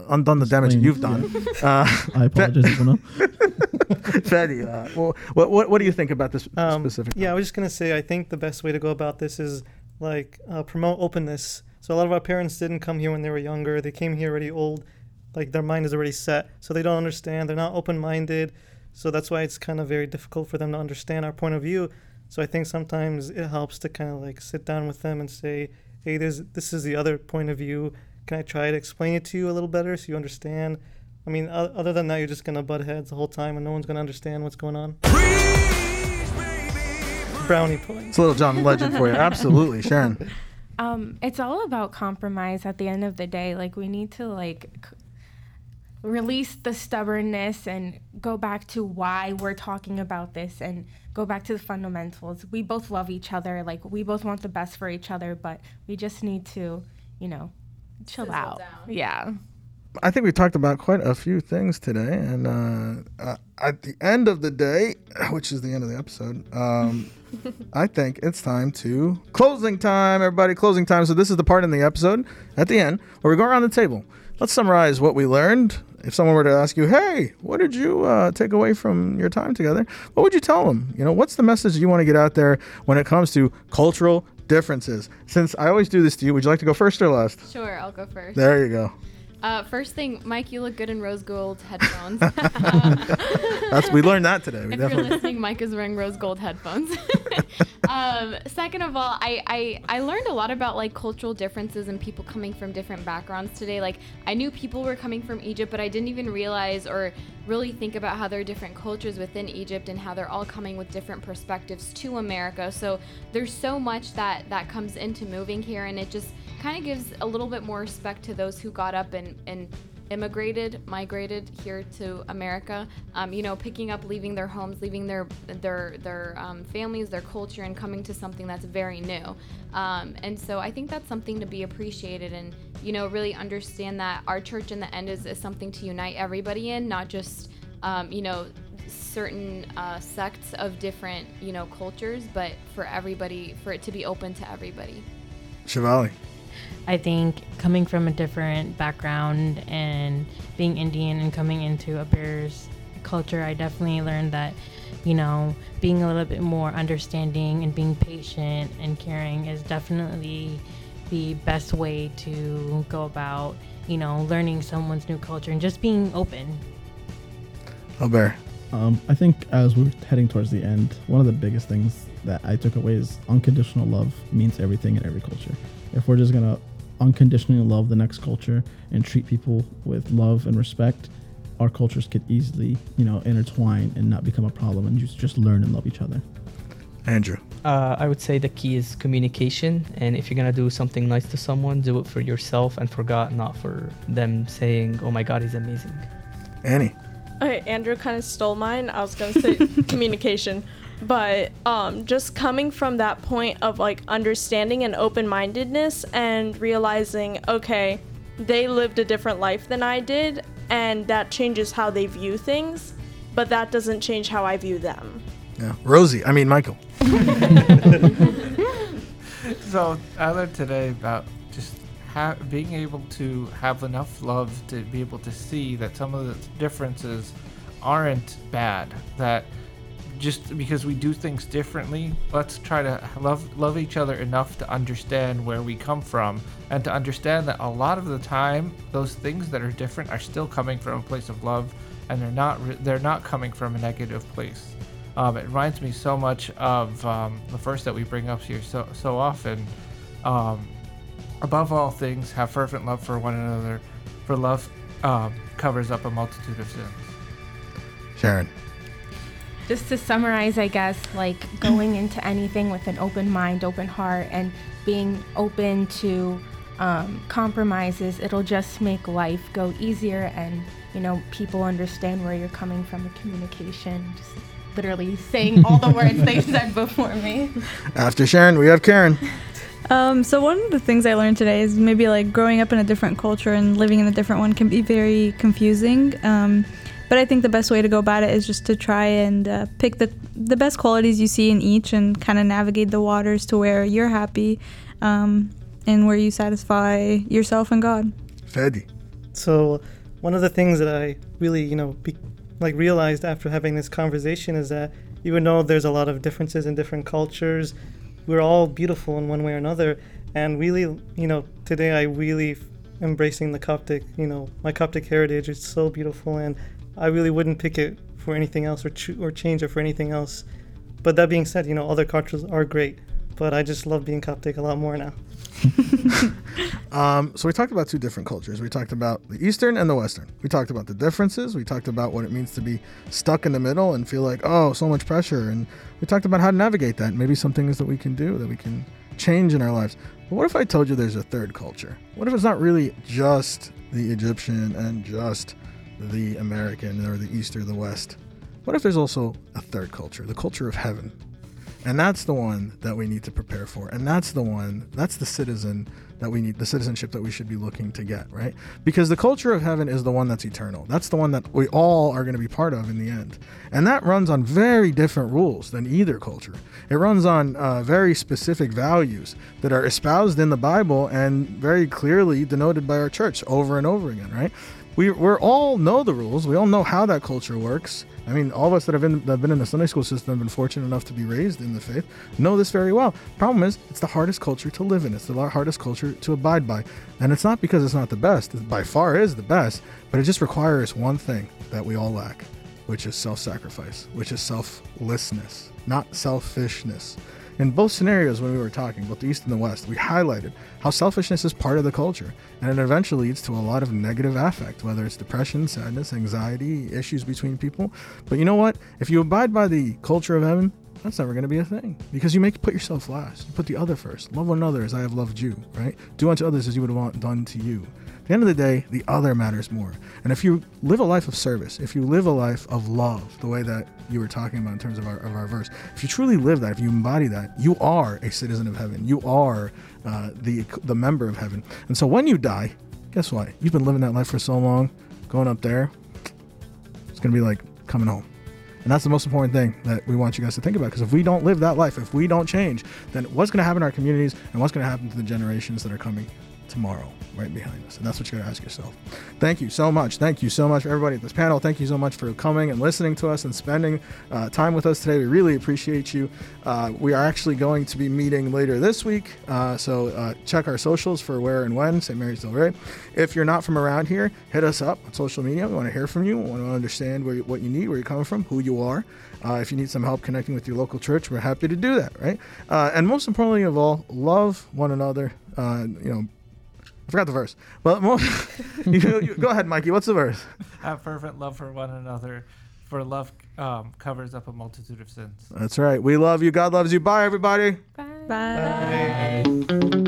undone the damage that Explained. you've done, [LAUGHS] uh, I apologize, everyone. [LAUGHS] [LAUGHS] Fedi, uh, well, what, what what do you think about this Um, specific? Yeah, I was just gonna say I think the best way to go about this is like uh, promote openness. So a lot of our parents didn't come here when they were younger. They came here already old, like their mind is already set, so they don't understand. They're not open-minded, so that's why it's kind of very difficult for them to understand our point of view. So I think sometimes it helps to kind of like sit down with them and say, "Hey, there's this is the other point of view. Can I try to explain it to you a little better so you understand?" I mean, other than that, you're just gonna butt heads the whole time, and no one's gonna understand what's going on. Brownie points. It's a little John Legend for you. Absolutely, Sharon. [LAUGHS] Um, it's all about compromise at the end of the day. Like we need to like c- release the stubbornness and go back to why we're talking about this and go back to the fundamentals. We both love each other. Like we both want the best for each other, but we just need to, you know, chill Sizzle out. down. Yeah. I think we talked about quite a few things today, and uh, uh, at the end of the day, [COUGHS] which is the end of the episode, um, [LAUGHS] I think it's time to closing time, everybody. Closing time. So this is the part in the episode at the end where we go around the table. Let's summarize what we learned. If someone were to ask you, "Hey, what did you uh, take away from your time together?" What would you tell them? You know, what's the message you want to get out there when it comes to cultural differences? Since I always do this to you, would you like to go first or last? Sure, I'll go first. There you go. Uh, first thing, Mike, you look good in rose gold headphones. [LAUGHS] That's we learned that today. We if you're listening, Mike is wearing rose gold headphones. [LAUGHS] um, second of all, I, I I learned a lot about like cultural differences and people coming from different backgrounds today. Like I knew people were coming from Egypt, but I didn't even realize or really think about how there are different cultures within Egypt and how they're all coming with different perspectives to America. So there's so much that that comes into moving here, and it just kind of gives a little bit more respect to those who got up and and immigrated, migrated here to America. Um, you know, picking up, leaving their homes, leaving their their their um, families, their culture, and coming to something that's very new. Um, and so I think that's something to be appreciated, and you know, really understand that our church in the end is, is something to unite everybody in, not just um, you know certain uh, sects of different you know cultures, but for everybody, for it to be open to everybody. Shivali. I think coming from a different background and being Indian and coming into a bear's culture, I definitely learned that, you know, being a little bit more understanding and being patient and caring is definitely the best way to go about, you know, learning someone's new culture and just being open. Albier. Um, I think as we're heading towards the end, one of the biggest things that I took away is unconditional love means everything in every culture. If we're just gonna unconditionally love the next culture and treat people with love and respect, our cultures could easily, you know, intertwine and not become a problem and just just learn and love each other. Andrew. Uh, I would say the key is communication, and if you're gonna do something nice to someone, do it for yourself and for God, not for them saying, "Oh my God, he's amazing." Annie. Okay, Andrew kind of stole mine. I was gonna say [LAUGHS] communication, but um, just coming from that point of like understanding and open-mindedness and realizing, okay, they lived a different life than I did, and that changes how they view things, but that doesn't change how I view them. Yeah. Rosie. I mean Michael. [LAUGHS] So I learned today about just ha- being able to have enough love to be able to see that some of the differences aren't bad. That just because we do things differently, let's try to love love each other enough to understand where we come from and to understand that a lot of the time those things that are different are still coming from a place of love and they're not re- they're not coming from a negative place. Um, it reminds me so much of um, the verse that we bring up here so so often. Um, above all things, have fervent love for one another, for love um, covers up a multitude of sins. Sharon. Just to summarize, I guess, like going into anything with an open mind, open heart, and being open to um, compromises, it'll just make life go easier and, you know, people understand where you're coming from, the communication. Just literally saying all the words they [LAUGHS] said before me. After Sharon, we have Karen. Um, so one of the things I learned today is maybe like growing up in a different culture and living in a different one can be very confusing. Um, but I think the best way to go about it is just to try and uh, pick the the best qualities you see in each and kind of navigate the waters to where you're happy, um, and where you satisfy yourself and God. Fedi. So, one of the things that I really, you know, be, like realized after having this conversation is that even though there's a lot of differences in different cultures, we're all beautiful in one way or another. And really, you know, today I really embracing the Coptic, you know, my Coptic heritage. It's so beautiful, and I really wouldn't pick it for anything else or or change it for anything else. But that being said, you know, other cultures are great, but I just love being Coptic a lot more now. [LAUGHS] Um, so we talked about two different cultures. We talked about the Eastern and the Western. We talked about the differences. We talked about what it means to be stuck in the middle and feel like, oh, so much pressure. And we talked about how to navigate that. Maybe some things that we can do that we can change in our lives. But what if I told you there's a third culture? What if it's not really just the Egyptian and just the American or the East or the West? What if there's also a third culture, the culture of heaven? And that's the one that we need to prepare for. And that's the one, that's the citizen that we need, the citizenship that we should be looking to get, right? Because the culture of heaven is the one that's eternal. That's the one that we all are going to be part of in the end. And that runs on very different rules than either culture. It runs on uh, very specific values that are espoused in the Bible and very clearly denoted by our church over and over again, right? We, we all know the rules. We all know how that culture works. I mean, all of us that have, been, that have been in the Sunday school system have been fortunate enough to be raised in the faith know this very well. Problem is, it's the hardest culture to live in. It's the hardest culture to abide by. And it's not because it's not the best. It by far is the best, but it just requires one thing that we all lack, which is self sacrifice, which is selflessness, not selfishness. In both scenarios, when we were talking, both the East and the West, we highlighted how selfishness is part of the culture, and it eventually leads to a lot of negative affect, whether it's depression, sadness, anxiety, issues between people. But you know what? If you abide by the culture of heaven, that's never going to be a thing because you make put yourself last. You put the other first. Love one another as I have loved you, right? Do unto others as you would want done to you. The end of the day, the other matters more. And if you live a life of service, if you live a life of love, the way that you were talking about in terms of our, of our verse, if you truly live that, if you embody that, you are a citizen of heaven. You are uh, the the member of heaven. And so when you die, guess what? You've been living that life for so long. Going up there, it's gonna be like coming home. And that's the most important thing that we want you guys to think about. Because if we don't live that life, if we don't change, then what's going to happen in our communities and what's going to happen to the generations that are coming tomorrow right behind us? And that's what you got to ask yourself. Thank you so much. Thank you so much for everybody at this panel. Thank you so much for coming and listening to us and spending uh, time with us today. We really appreciate you. Uh, we are actually going to be meeting later this week. Uh, so uh, check our socials for where and when, St. Mary's Del Rey. If you're not from around here, hit us up on social media. We want to hear from you. We want to understand you, what you need, where you're coming from, who you are. Uh, if you need some help connecting with your local church, we're happy to do that, right? Uh, and most importantly of all, love one another. You know, I forgot the verse. Well, [LAUGHS] you, you, go ahead, Mikey. What's the verse? [LAUGHS] Have fervent love for one another, for love um, covers up a multitude of sins. That's right. We love you. God loves you. Bye, everybody. Bye. Bye.